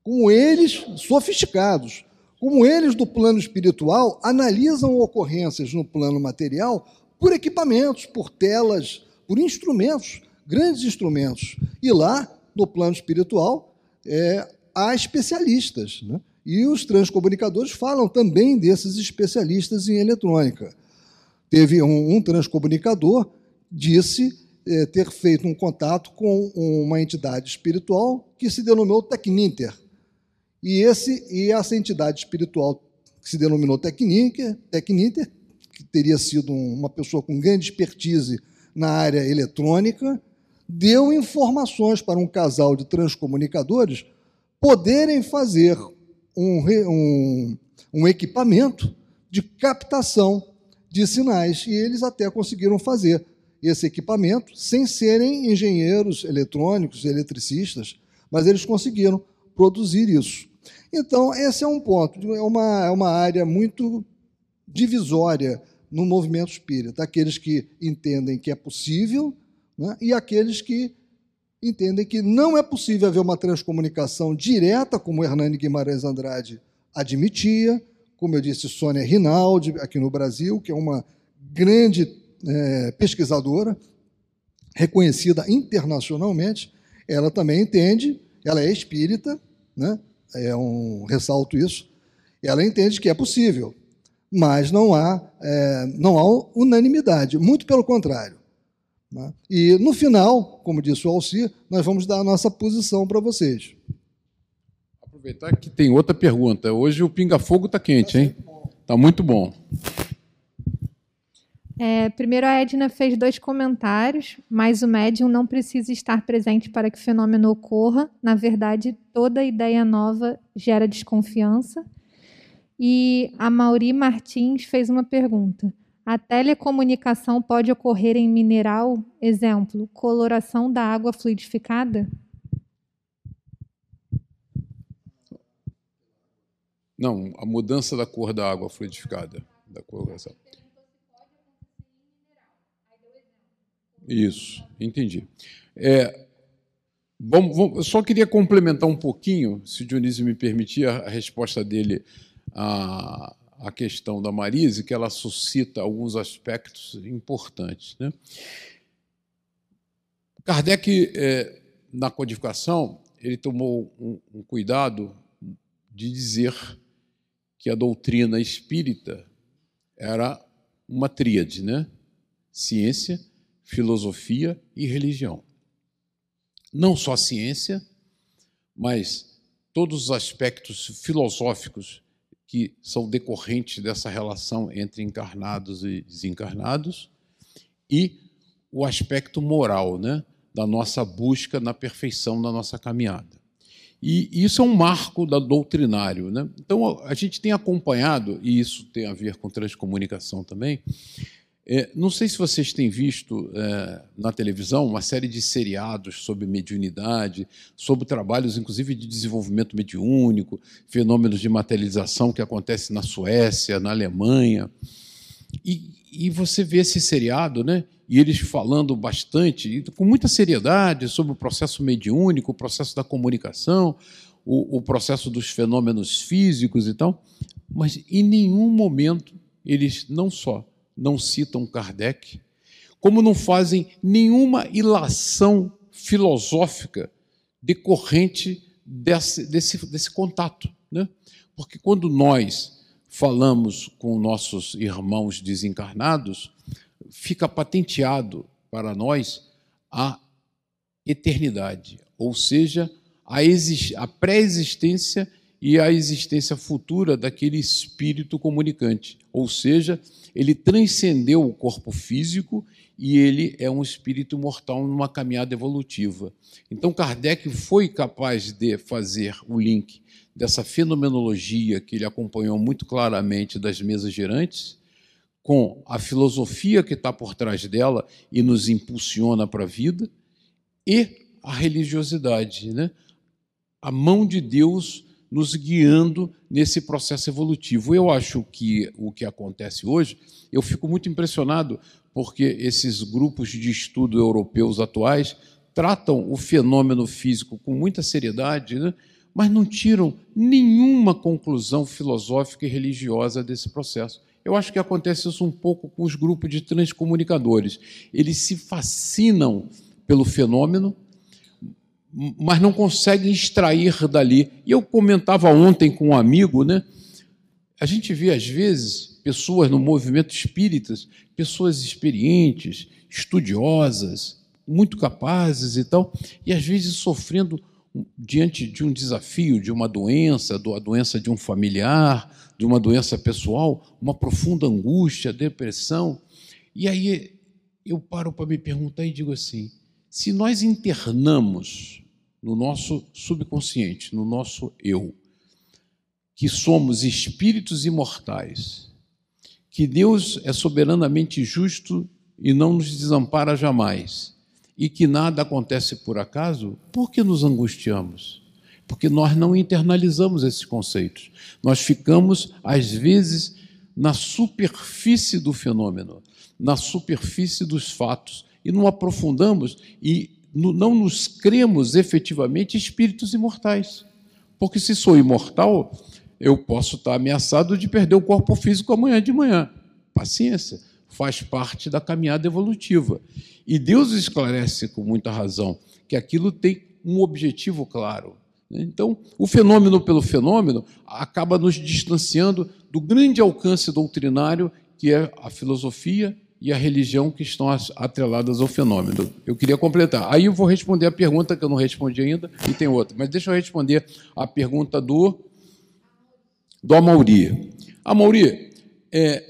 A: Como eles, sofisticados, como eles do plano espiritual analisam ocorrências no plano material por equipamentos, por telas, por instrumentos, grandes instrumentos. E lá, no plano espiritual, é, há especialistas. Né? E os transcomunicadores falam também desses especialistas em eletrônica. Teve um, um transcomunicador disse é, ter feito um contato com uma entidade espiritual que se denominou Tecninter. E, esse, e essa entidade espiritual que se denominou Tecninter, Tecninter que teria sido uma pessoa com grande expertise na área eletrônica, deu informações para um casal de transcomunicadores poderem fazer um, um, um equipamento de captação de sinais. E eles até conseguiram fazer esse equipamento sem serem engenheiros eletrônicos, eletricistas, mas eles conseguiram produzir isso. Então, esse é um ponto, é uma, é uma área muito divisória no movimento espírita. Aqueles que entendem que é possível né, e aqueles que entendem que não é possível haver uma transcomunicação direta, como Hernani Guimarães Andrade admitia, como eu disse, Sônia Rinaldi, aqui no Brasil, que é uma grande é, pesquisadora, reconhecida internacionalmente, ela também entende, ela é espírita, né? É um ressalto isso, ela entende que é possível, mas não há, é, não há unanimidade, muito pelo contrário. Né? E no final, como disse o Alcir, nós vamos dar a nossa posição para vocês.
C: Aproveitar que tem outra pergunta. Hoje o pinga-fogo está quente, hein? Está muito bom.
B: É, primeiro, a Edna fez dois comentários, mas o médium não precisa estar presente para que o fenômeno ocorra. Na verdade, toda ideia nova gera desconfiança. E a Mauri Martins fez uma pergunta: a telecomunicação pode ocorrer em mineral? Exemplo, coloração da água fluidificada?
C: Não, a mudança da cor da água fluidificada, da coloração. Isso, entendi. É, eu só queria complementar um pouquinho, se Dionísio me permitir, a, a resposta dele à, à questão da Marise, que ela suscita alguns aspectos importantes. Né? Kardec, é, na codificação, ele tomou um, um cuidado de dizer que a doutrina espírita era uma tríade, né? Ciência, filosofia e religião. Não só ciência, mas todos os aspectos filosóficos que são decorrentes dessa relação entre encarnados e desencarnados e o aspecto moral, né, da nossa busca na perfeição da nossa caminhada. E isso é um marco da doutrinário. Né? Então, a gente tem acompanhado, e isso tem a ver com transcomunicação também, é, não sei se vocês têm visto é, na televisão uma série de seriados sobre mediunidade, sobre trabalhos, inclusive, de desenvolvimento mediúnico, fenômenos de materialização que acontecem na Suécia, na Alemanha. E, e você vê esse seriado, né? e eles falando bastante, com muita seriedade, sobre o processo mediúnico, o processo da comunicação, o, o processo dos fenômenos físicos e tal, mas em nenhum momento eles não só não citam Kardec, como não fazem nenhuma ilação filosófica decorrente desse, desse, desse contato. Né? Porque quando nós falamos com nossos irmãos desencarnados, fica patenteado para nós a eternidade, ou seja, a, a pré-existência e a existência futura daquele espírito comunicante, ou seja, ele transcendeu o corpo físico e ele é um espírito mortal numa caminhada evolutiva. Então, Kardec foi capaz de fazer o link dessa fenomenologia que ele acompanhou muito claramente das mesas girantes, com a filosofia que está por trás dela e nos impulsiona para a vida, e a religiosidade, né? a mão de Deus nos guiando nesse processo evolutivo. Eu acho que o que acontece hoje, eu fico muito impressionado porque esses grupos de estudo europeus atuais tratam o fenômeno físico com muita seriedade, né? mas não tiram nenhuma conclusão filosófica e religiosa desse processo. Eu acho que acontece isso um pouco com os grupos de transcomunicadores. Eles se fascinam pelo fenômeno, mas não conseguem extrair dali. E eu comentava ontem com um amigo, né? A gente vê às vezes pessoas no movimento espíritas, pessoas experientes, estudiosas, muito capazes e tal, e às vezes sofrendo diante de um desafio, de uma doença, da doença de um familiar, de uma doença pessoal, uma profunda angústia, depressão. E aí eu paro para me perguntar e digo assim: se nós internamos no nosso subconsciente, no nosso eu, que somos espíritos imortais, que Deus é soberanamente justo e não nos desampara jamais, e que nada acontece por acaso, por que nos angustiamos? Porque nós não internalizamos esses conceitos. Nós ficamos, às vezes, na superfície do fenômeno, na superfície dos fatos, e não aprofundamos e não nos cremos efetivamente espíritos imortais. Porque se sou imortal, eu posso estar ameaçado de perder o corpo físico amanhã de manhã. Paciência, faz parte da caminhada evolutiva. E Deus esclarece com muita razão que aquilo tem um objetivo claro. Então, o fenômeno pelo fenômeno acaba nos distanciando do grande alcance doutrinário que é a filosofia e a religião que estão atreladas ao fenômeno. Eu queria completar. Aí eu vou responder a pergunta que eu não respondi ainda, e tem outra. Mas deixa eu responder a pergunta do, do Amauri. Amauri, é,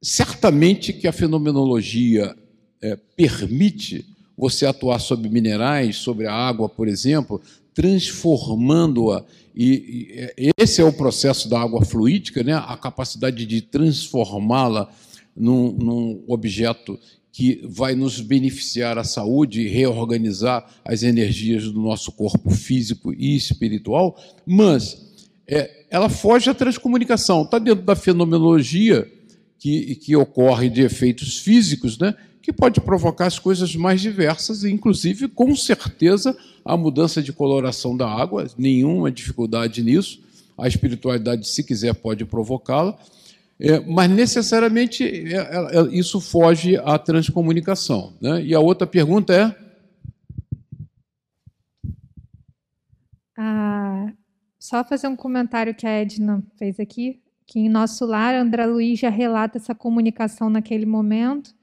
C: certamente que a fenomenologia é, permite você atuar sobre minerais, sobre a água, por exemplo, transformando-a. E, e, esse é o processo da água fluídica, né? a capacidade de transformá-la num, num objeto que vai nos beneficiar a saúde reorganizar as energias do nosso corpo físico e espiritual, mas é, ela foge à transcomunicação, está dentro da fenomenologia que, que ocorre de efeitos físicos, né? que pode provocar as coisas mais diversas, inclusive, com certeza, a mudança de coloração da água, nenhuma dificuldade nisso. A espiritualidade, se quiser, pode provocá-la, é, mas necessariamente é, é, é, isso foge à transcomunicação. Né? E a outra pergunta é.
B: Ah, só fazer um comentário que a Edna fez aqui, que em nosso lar, André Luiz já relata essa comunicação naquele momento,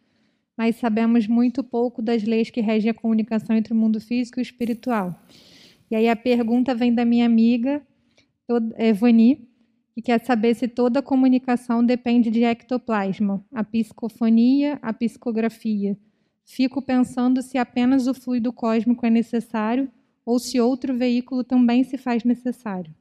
B: mas sabemos muito pouco das leis que regem a comunicação entre o mundo físico e o espiritual. E aí a pergunta vem da minha amiga, Evani, que quer saber se toda comunicação depende de ectoplasma, a psicofonia, a psicografia. Fico pensando se apenas o fluido cósmico é necessário ou se outro veículo também se faz necessário.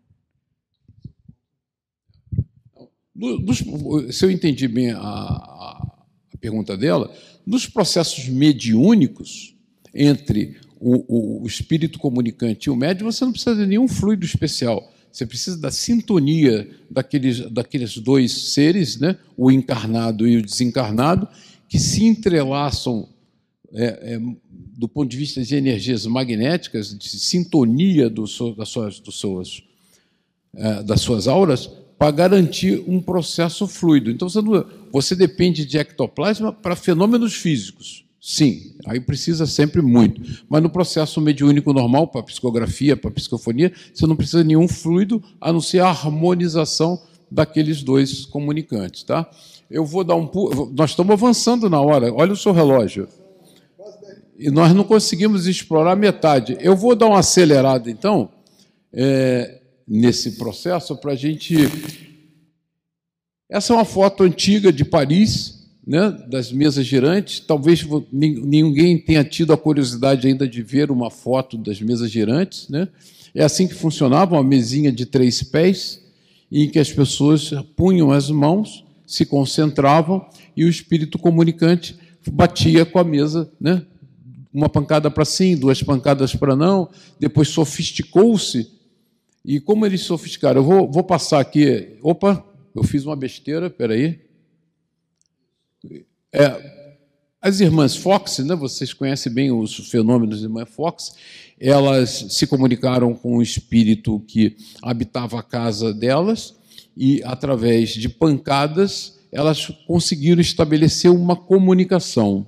C: se eu entendi bem a, a, pergunta dela, nos processos mediúnicos entre o, o, espírito comunicante e o médium, você não precisa de nenhum fluido especial. Você precisa da sintonia daqueles, daqueles dois seres, né? o encarnado e o desencarnado, que se entrelaçam é, é, do ponto de vista de energias magnéticas, de sintonia do, das, suas, suas, é, das suas auras, para garantir um processo fluido. Então, você, não, você depende de ectoplasma para fenômenos físicos. Sim, aí precisa sempre muito. Mas no processo mediúnico normal, para psicografia, para psicofonia, você não precisa de nenhum fluido, a não ser a harmonização daqueles dois comunicantes. Tá? Eu vou dar um. Nós estamos avançando na hora, olha o seu relógio. E nós não conseguimos explorar metade. Eu vou dar uma acelerada, então, é, nesse processo, para a gente. Essa é uma foto antiga de Paris, né, das mesas girantes. Talvez ninguém tenha tido a curiosidade ainda de ver uma foto das mesas girantes. Né? É assim que funcionava, uma mesinha de três pés, em que as pessoas punham as mãos, se concentravam e o espírito comunicante batia com a mesa, né? uma pancada para sim, duas pancadas para não, depois sofisticou-se. E como eles sofisticaram? Eu vou, vou passar aqui. Opa, eu fiz uma besteira, peraí. É, as irmãs Fox, né, vocês conhecem bem os fenômenos das irmãs Fox, elas se comunicaram com o espírito que habitava a casa delas e, através de pancadas, elas conseguiram estabelecer uma comunicação.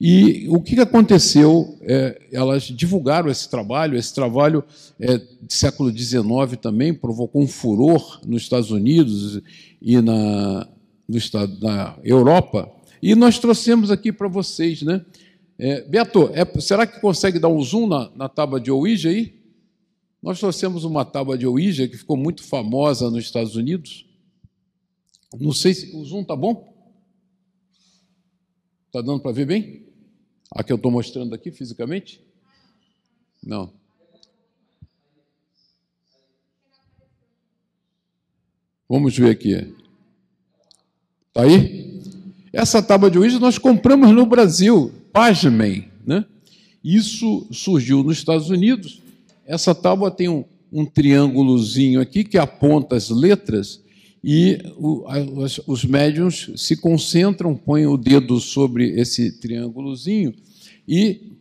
C: E o que aconteceu? É, elas divulgaram esse trabalho, esse trabalho é, século XIX também provocou um furor nos Estados Unidos e na, no estado, na Europa, e nós trouxemos aqui para vocês, né? É, Beto, é, será que consegue dar um zoom na, na tábua de Ouija aí? Nós trouxemos uma tábua de Ouija que ficou muito famosa nos Estados Unidos. Não sei se o zoom está bom. Está dando para ver bem? A que eu estou mostrando aqui fisicamente? Não. Vamos ver aqui. Está aí? Essa tábua de Ouija nós compramos no Brasil, pasmem, né? Isso surgiu nos Estados Unidos. Essa tábua tem um, um triângulozinho aqui que aponta as letras e o, as, os médiums se concentram, põem o dedo sobre esse triângulozinho e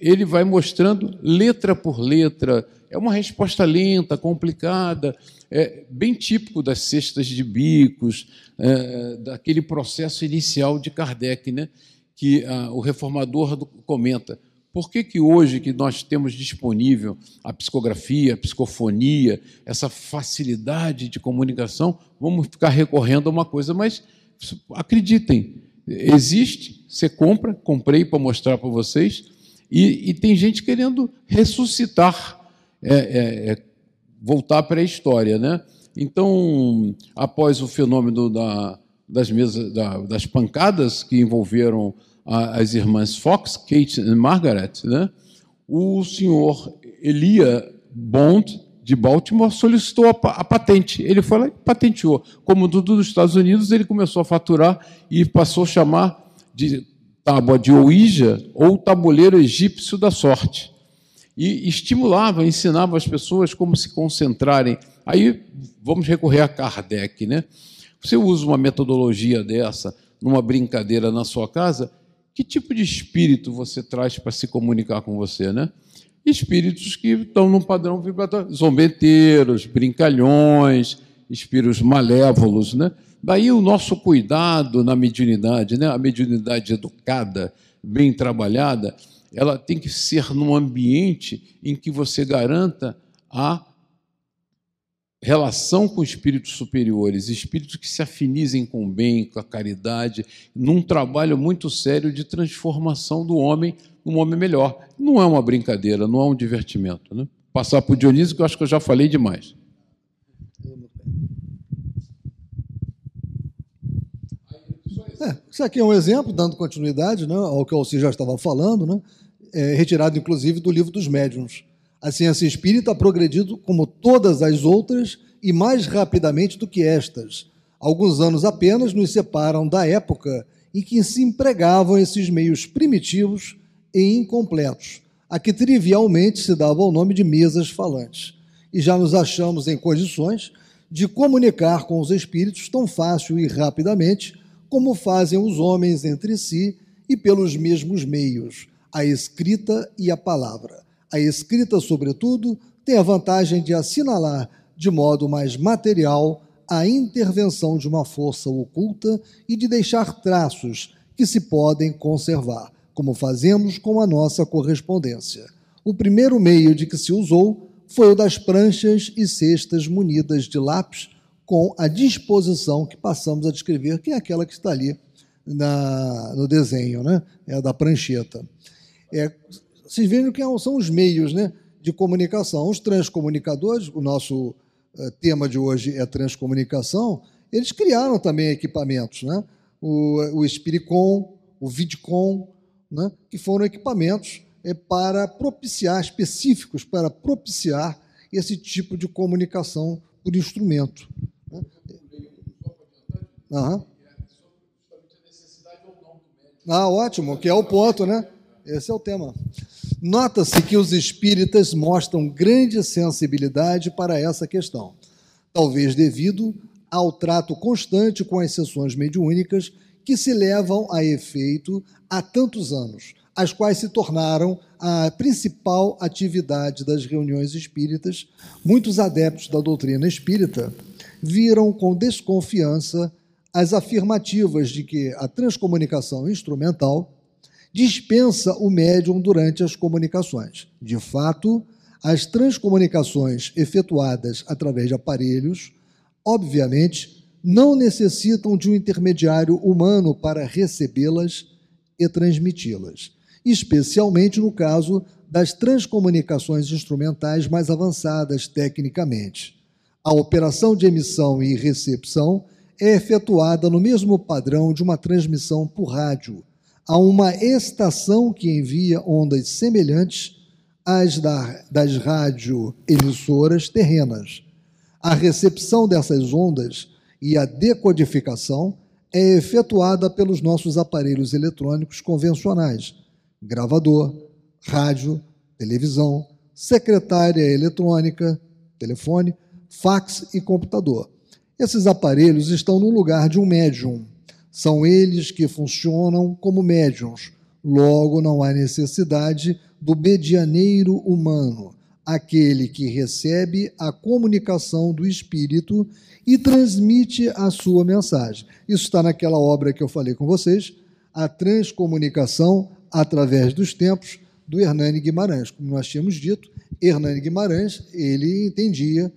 C: ele vai mostrando letra por letra. É uma resposta lenta, complicada, é bem típico das cestas de bicos, é, daquele processo inicial de Kardec, né? que ah, o reformador comenta. Por que, que hoje que nós temos disponível a psicografia, a psicofonia, essa facilidade de comunicação, vamos ficar recorrendo a uma coisa, mas acreditem, existe, você compra, comprei para mostrar para vocês, e, e, tem gente querendo ressuscitar é, é, é voltar para a história. Né? Então, após o fenômeno da, das, mesas, da, das pancadas que envolveram a, as irmãs Fox, Kate e Margaret, né? o senhor Elia Bond, de Baltimore, solicitou a, a, patente. Ele foi lá e patenteou. Como tudo dos Estados Unidos, ele começou a faturar e passou a chamar de tábua de Ouija ou tabuleiro egípcio da sorte. E estimulava, ensinava as pessoas como se concentrarem. Aí vamos recorrer a Kardec, né? Você usa uma metodologia dessa numa brincadeira na sua casa, que tipo de espírito você traz para se comunicar com você, né? Espíritos que estão num padrão vibratório, zombeteiros, brincalhões, espíritos malévolos, né? Daí o nosso cuidado na mediunidade, né? A mediunidade educada, bem trabalhada, ela tem que ser num ambiente em que você garanta a relação com espíritos superiores, espíritos que se afinizem com o bem, com a caridade, num trabalho muito sério de transformação do homem num homem melhor. Não é uma brincadeira, não é um divertimento. Né? Passar por Dionísio, que eu acho que eu já falei demais.
A: É, isso aqui é um exemplo, dando continuidade né, ao que o Alci já estava falando, né, é, retirado inclusive do livro dos médiuns. A ciência espírita ha progredido como todas as outras e mais rapidamente do que estas. Alguns anos apenas nos separam da época em que se empregavam esses meios primitivos e incompletos, a que trivialmente se dava o nome de mesas falantes. E já nos achamos em condições de comunicar com os espíritos tão fácil e rapidamente como fazem os homens entre si e pelos mesmos meios, a escrita e a palavra. A escrita, sobretudo, tem a vantagem de assinalar de modo mais material a intervenção de uma força oculta e de deixar traços que se podem conservar, como fazemos com a nossa correspondência. O primeiro meio de que se usou foi o das pranchas e cestas munidas de lápis, com a disposição que passamos a descrever, que é aquela que está ali na, no desenho, né? é a da prancheta. É, vocês veem que são os meios né, de comunicação. Os transcomunicadores, o nosso uh, tema de hoje é transcomunicação, eles criaram também equipamentos, né? o, o Spiricom, o Vidcom, né? que foram equipamentos é, para propiciar, específicos para propiciar esse tipo de comunicação por instrumento. Né? Uhum. Ah, ótimo, que é o ponto, né? Esse é o tema. Nota-se que os espíritas mostram grande sensibilidade para essa questão, talvez devido ao trato constante com as sessões mediúnicas que se levam a efeito há tantos anos, as quais se tornaram a principal atividade das reuniões espíritas. Muitos adeptos da doutrina espírita viram com desconfiança as afirmativas de que a transcomunicação instrumental dispensa o médium durante as comunicações. De fato, as transcomunicações efetuadas através de aparelhos, obviamente, não necessitam de um intermediário humano para recebê-las e transmiti-las, especialmente no caso das transcomunicações instrumentais mais avançadas tecnicamente. A operação de emissão e recepção é efetuada no mesmo padrão de uma transmissão por rádio a uma estação que envia ondas semelhantes às da, das radioemissoras terrenas. A recepção dessas ondas e a decodificação é efetuada pelos nossos aparelhos eletrônicos convencionais: gravador, rádio, televisão, secretária eletrônica, telefone, fax e computador. Esses aparelhos estão no lugar de um médium são eles que funcionam como médiums. Logo, não há necessidade do medianeiro humano, aquele que recebe a comunicação do Espírito e transmite a sua mensagem. Isso está naquela obra que eu falei com vocês, a transcomunicação através dos tempos do Hernani Guimarães. Como nós tínhamos dito, Hernani Guimarães, ele entendia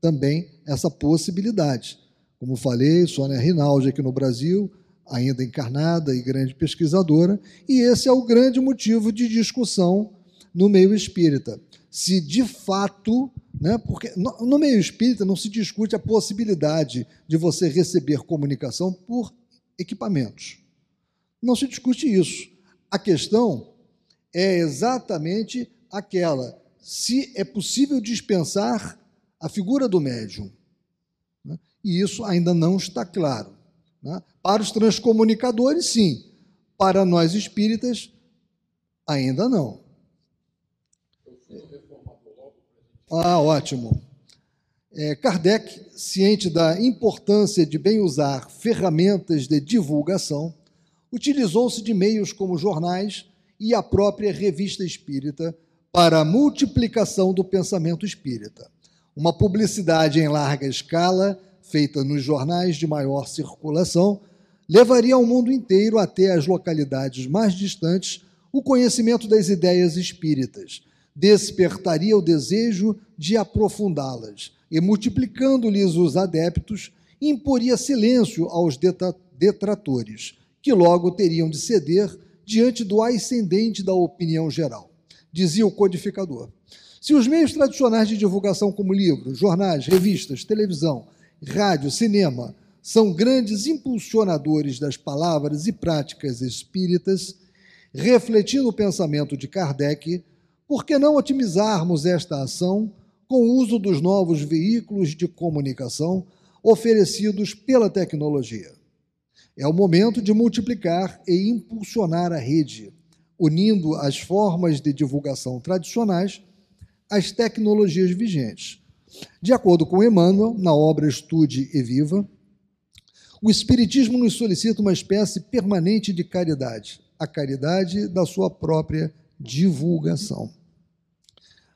A: também essa possibilidade. Como falei, Sônia Rinaldi aqui no Brasil, ainda encarnada e grande pesquisadora, e esse é o grande motivo de discussão no meio espírita. Se de fato Né? Porque no meio espírita não se discute a possibilidade de você receber comunicação por equipamentos. Não se discute isso. A questão é exatamente aquela: se é possível dispensar a figura do médium. E isso ainda não está claro. Né? Para os transcomunicadores, sim. Para nós espíritas, ainda não. Ah, ótimo. É, Kardec, ciente da importância de bem usar ferramentas de divulgação, utilizou-se de meios como jornais e a própria revista espírita para a multiplicação do pensamento espírita. Uma publicidade em larga escala, feita nos jornais de maior circulação, levaria ao mundo inteiro até as localidades mais distantes o conhecimento das ideias espíritas, despertaria o desejo de aprofundá-las e, multiplicando-lhes os adeptos, imporia silêncio aos detratores, que logo teriam de ceder diante do ascendente da opinião geral. Dizia o codificador. Se os meios tradicionais de divulgação, como livros, jornais, revistas, televisão, rádio, cinema, são grandes impulsionadores das palavras e práticas espíritas, refletindo o pensamento de Kardec, por que não otimizarmos esta ação com o uso dos novos veículos de comunicação oferecidos pela tecnologia? É o momento de multiplicar e impulsionar a rede, unindo as formas de divulgação tradicionais às tecnologias vigentes. De acordo com Emmanuel, na obra Estude e Viva, o Espiritismo nos solicita uma espécie permanente de caridade, a caridade da sua própria divulgação.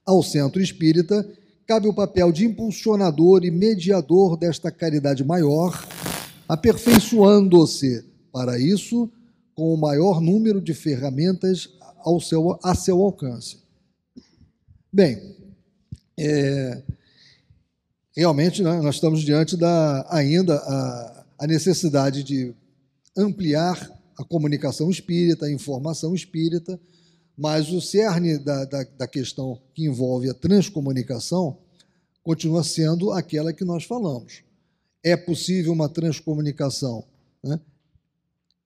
A: Ao centro espírita cabe o papel de impulsionador e mediador desta caridade maior, aperfeiçoando-se, para isso, com o maior número de ferramentas ao seu, a seu alcance. Bem, é, realmente né, nós estamos diante da ainda a, a necessidade de ampliar a comunicação espírita, a informação espírita, mas o cerne da, da, da questão que envolve a transcomunicação continua sendo aquela que nós falamos. É possível uma transcomunicação né?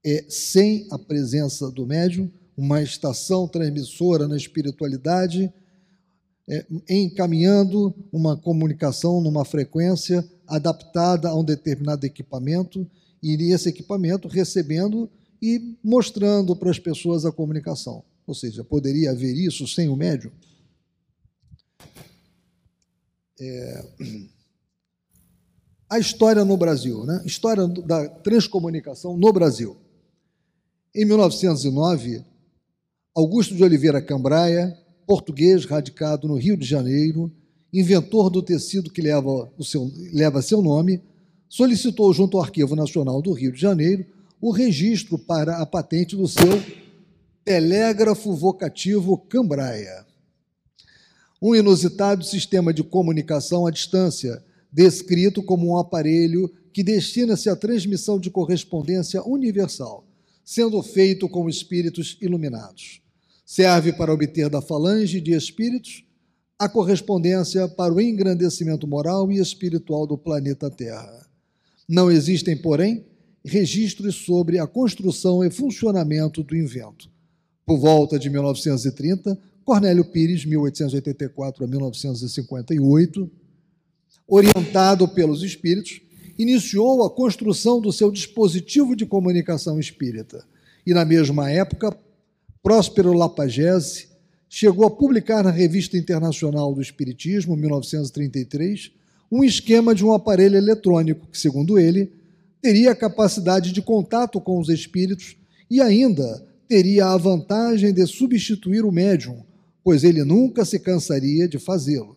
A: é, sem a presença do médium, uma estação transmissora na espiritualidade, é, encaminhando uma comunicação numa frequência adaptada a um determinado equipamento, e esse equipamento recebendo e mostrando para as pessoas a comunicação. Ou seja, poderia haver isso sem o médium? É... A história no Brasil, né? História da transcomunicação no Brasil. Em 1909, Augusto de Oliveira Cambraia, português radicado no Rio de Janeiro, inventor do tecido que leva, o seu, leva seu nome, solicitou junto ao Arquivo Nacional do Rio de Janeiro o registro para a patente do seu telégrafo vocativo Cambraia. Um inusitado sistema de comunicação à distância, descrito como um aparelho que destina-se à transmissão de correspondência universal, sendo feito com espíritos iluminados. Serve para obter da falange de espíritos a correspondência para o engrandecimento moral e espiritual do planeta Terra. Não existem, porém, registros sobre a construção e funcionamento do invento. Por volta de 1930, Cornélio Pires, 1884 a 1958, orientado pelos espíritos, iniciou a construção do seu dispositivo de comunicação espírita. E, na mesma época, Próspero Lapagese chegou a publicar na Revista Internacional do Espiritismo, 1933, um esquema de um aparelho eletrônico que, segundo ele, teria a capacidade de contato com os espíritos e ainda teria a vantagem de substituir o médium, pois ele nunca se cansaria de fazê-lo.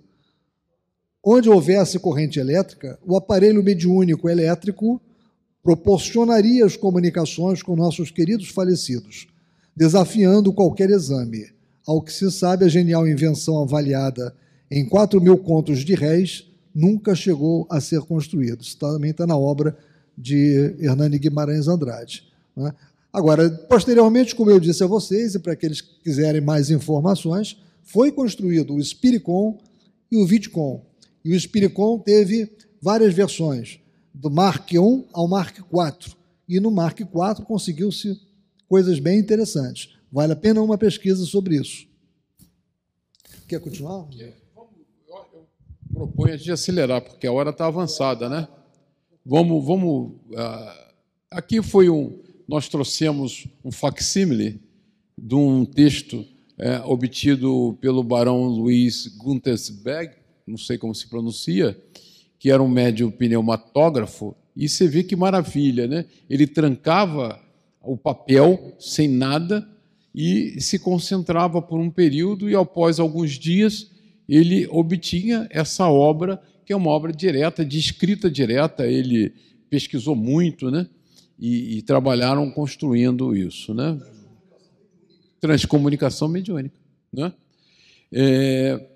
A: Onde houvesse corrente elétrica, o aparelho mediúnico elétrico proporcionaria as comunicações com nossos queridos falecidos, desafiando qualquer exame. Ao que se sabe, a genial invenção avaliada em 4 mil contos de réis nunca chegou a ser construída. Isso também está na obra de Hernani Guimarães Andrade. Né? Agora, posteriormente, como eu disse a vocês, e para aqueles que quiserem mais informações, foi construído o Spiricom e o Vidcom. E o Spiricon teve várias versões, do Mark I ao Mark IV. E no Mark IV conseguiu-se coisas bem interessantes. Vale a pena uma pesquisa sobre isso. Quer continuar?
C: Eu proponho a gente acelerar, porque a hora está avançada, né? Vamos, vamos. Uh, aqui foi um. Nós trouxemos um facsímile de um texto é, obtido pelo barão Luiz Guntersberg, não sei como se pronuncia, que era um médium pneumatógrafo, e você vê que maravilha, né? Ele trancava o papel sem nada e se concentrava por um período, e após alguns dias ele obtinha essa obra, que é uma obra direta, de escrita direta. Ele pesquisou muito, né? E, e trabalharam construindo isso, né? Transcomunicação mediúnica, né? É,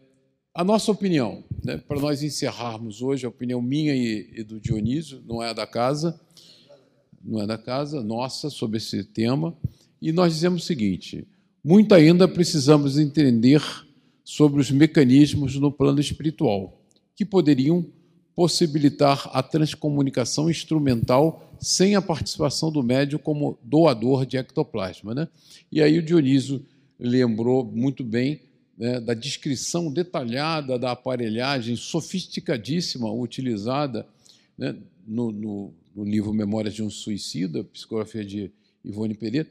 C: a nossa opinião, né, para nós encerrarmos hoje, a opinião minha e, e, do Dionísio, não é a da casa, não é da casa, nossa, sobre esse tema, e nós dizemos o seguinte: muito ainda precisamos entender sobre os mecanismos no plano espiritual que poderiam possibilitar a transcomunicação instrumental sem a participação do médium como doador de ectoplasma. Né? E aí o Dionísio lembrou muito bem né, da descrição detalhada da aparelhagem sofisticadíssima utilizada né, no, no, no, livro Memórias de um Suicida, psicografia de Ivone Pereira,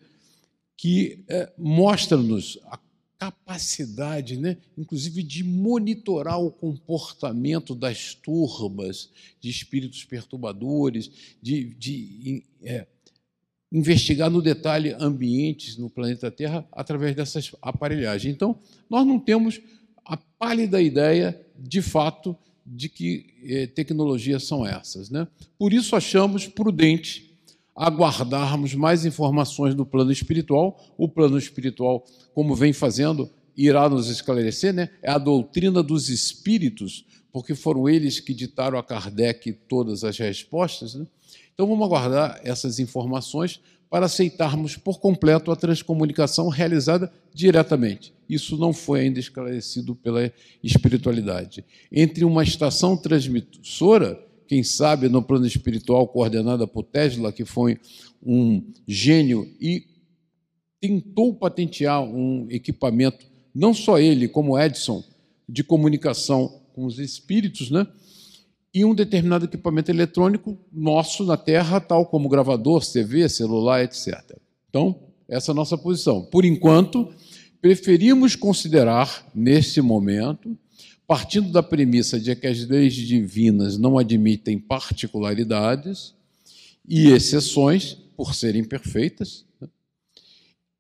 C: que é, mostra-nos a capacidade, né, inclusive, de monitorar o comportamento das turbas de espíritos perturbadores, de, de é, investigar no detalhe ambientes no planeta Terra através dessas aparelhagens. Então, nós não temos a pálida ideia, de fato, de que eh, tecnologias são essas. Né? Por isso, achamos prudente aguardarmos mais informações do plano espiritual. O plano espiritual, como vem fazendo, irá nos esclarecer, né? é a doutrina dos espíritos, porque foram eles que ditaram a Kardec todas as respostas. Né? Então vamos aguardar essas informações para aceitarmos por completo a transcomunicação realizada diretamente. Isso não foi ainda esclarecido pela espiritualidade. Entre uma estação transmissora, quem sabe no plano espiritual coordenada por Tesla, que foi um gênio e tentou patentear um equipamento, não só ele, como Edison, de comunicação com os espíritos, né? E um determinado equipamento eletrônico nosso na Terra, tal como gravador, TV, celular, etc. Então, essa é a nossa posição. Por enquanto, preferimos considerar, nesse momento, partindo da premissa de que as leis divinas não admitem particularidades e exceções, por serem perfeitas, né?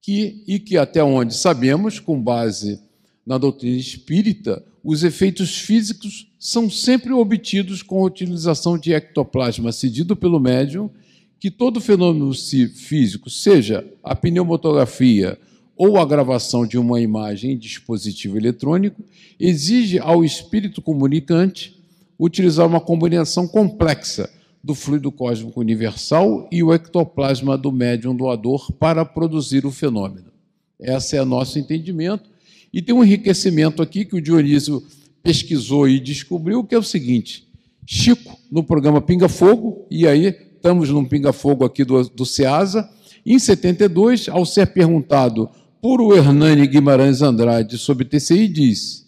C: que, e que, até onde sabemos, com base na doutrina espírita, os efeitos físicos são sempre obtidos com a utilização de ectoplasma cedido pelo médium, que todo fenômeno físico, seja a pneumatografia ou a gravação de uma imagem em dispositivo eletrônico, exige ao espírito comunicante utilizar uma combinação complexa do fluido cósmico universal e o ectoplasma do médium doador para produzir o fenômeno. Esse é nosso entendimento e tem um enriquecimento aqui que o Dionísio pesquisou e descobriu, que é o seguinte: Chico, no programa Pinga Fogo, e aí estamos num Pinga Fogo aqui do, do SEASA, em 72, ao ser perguntado por o Hernani Guimarães Andrade sobre TCI, diz,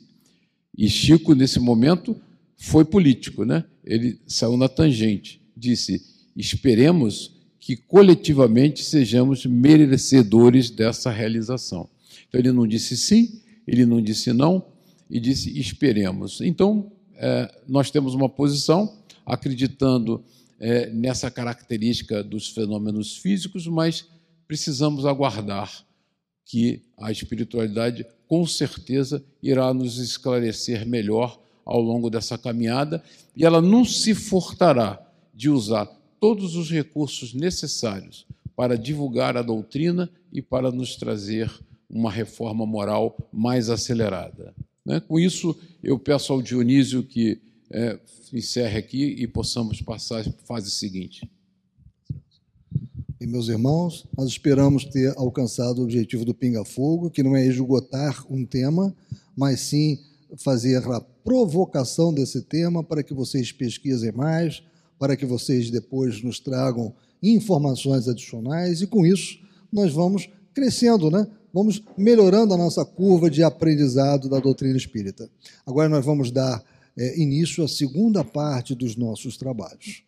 C: e Chico, nesse momento, foi político, né? ele saiu na tangente, disse: esperemos que coletivamente sejamos merecedores dessa realização. Então, ele não disse sim, ele não disse não e disse esperemos. Então, é, nós temos uma posição acreditando é, nessa característica dos fenômenos físicos, mas precisamos aguardar que a espiritualidade, com certeza, irá nos esclarecer melhor ao longo dessa caminhada e ela não se furtará de usar todos os recursos necessários para divulgar a doutrina e para nos trazer uma reforma moral mais acelerada. Né? Com isso, eu peço ao Dionísio que é, encerre aqui e possamos passar à fase seguinte.
A: E, meus irmãos, nós esperamos ter alcançado o objetivo do Pinga Fogo, que não é esgotar um tema, mas sim fazer a provocação desse tema para que vocês pesquisem mais, para que vocês depois nos tragam informações adicionais e com isso nós vamos crescendo, né? Vamos melhorando a nossa curva de aprendizado da doutrina espírita. Agora nós vamos dar é, início à segunda parte dos nossos trabalhos.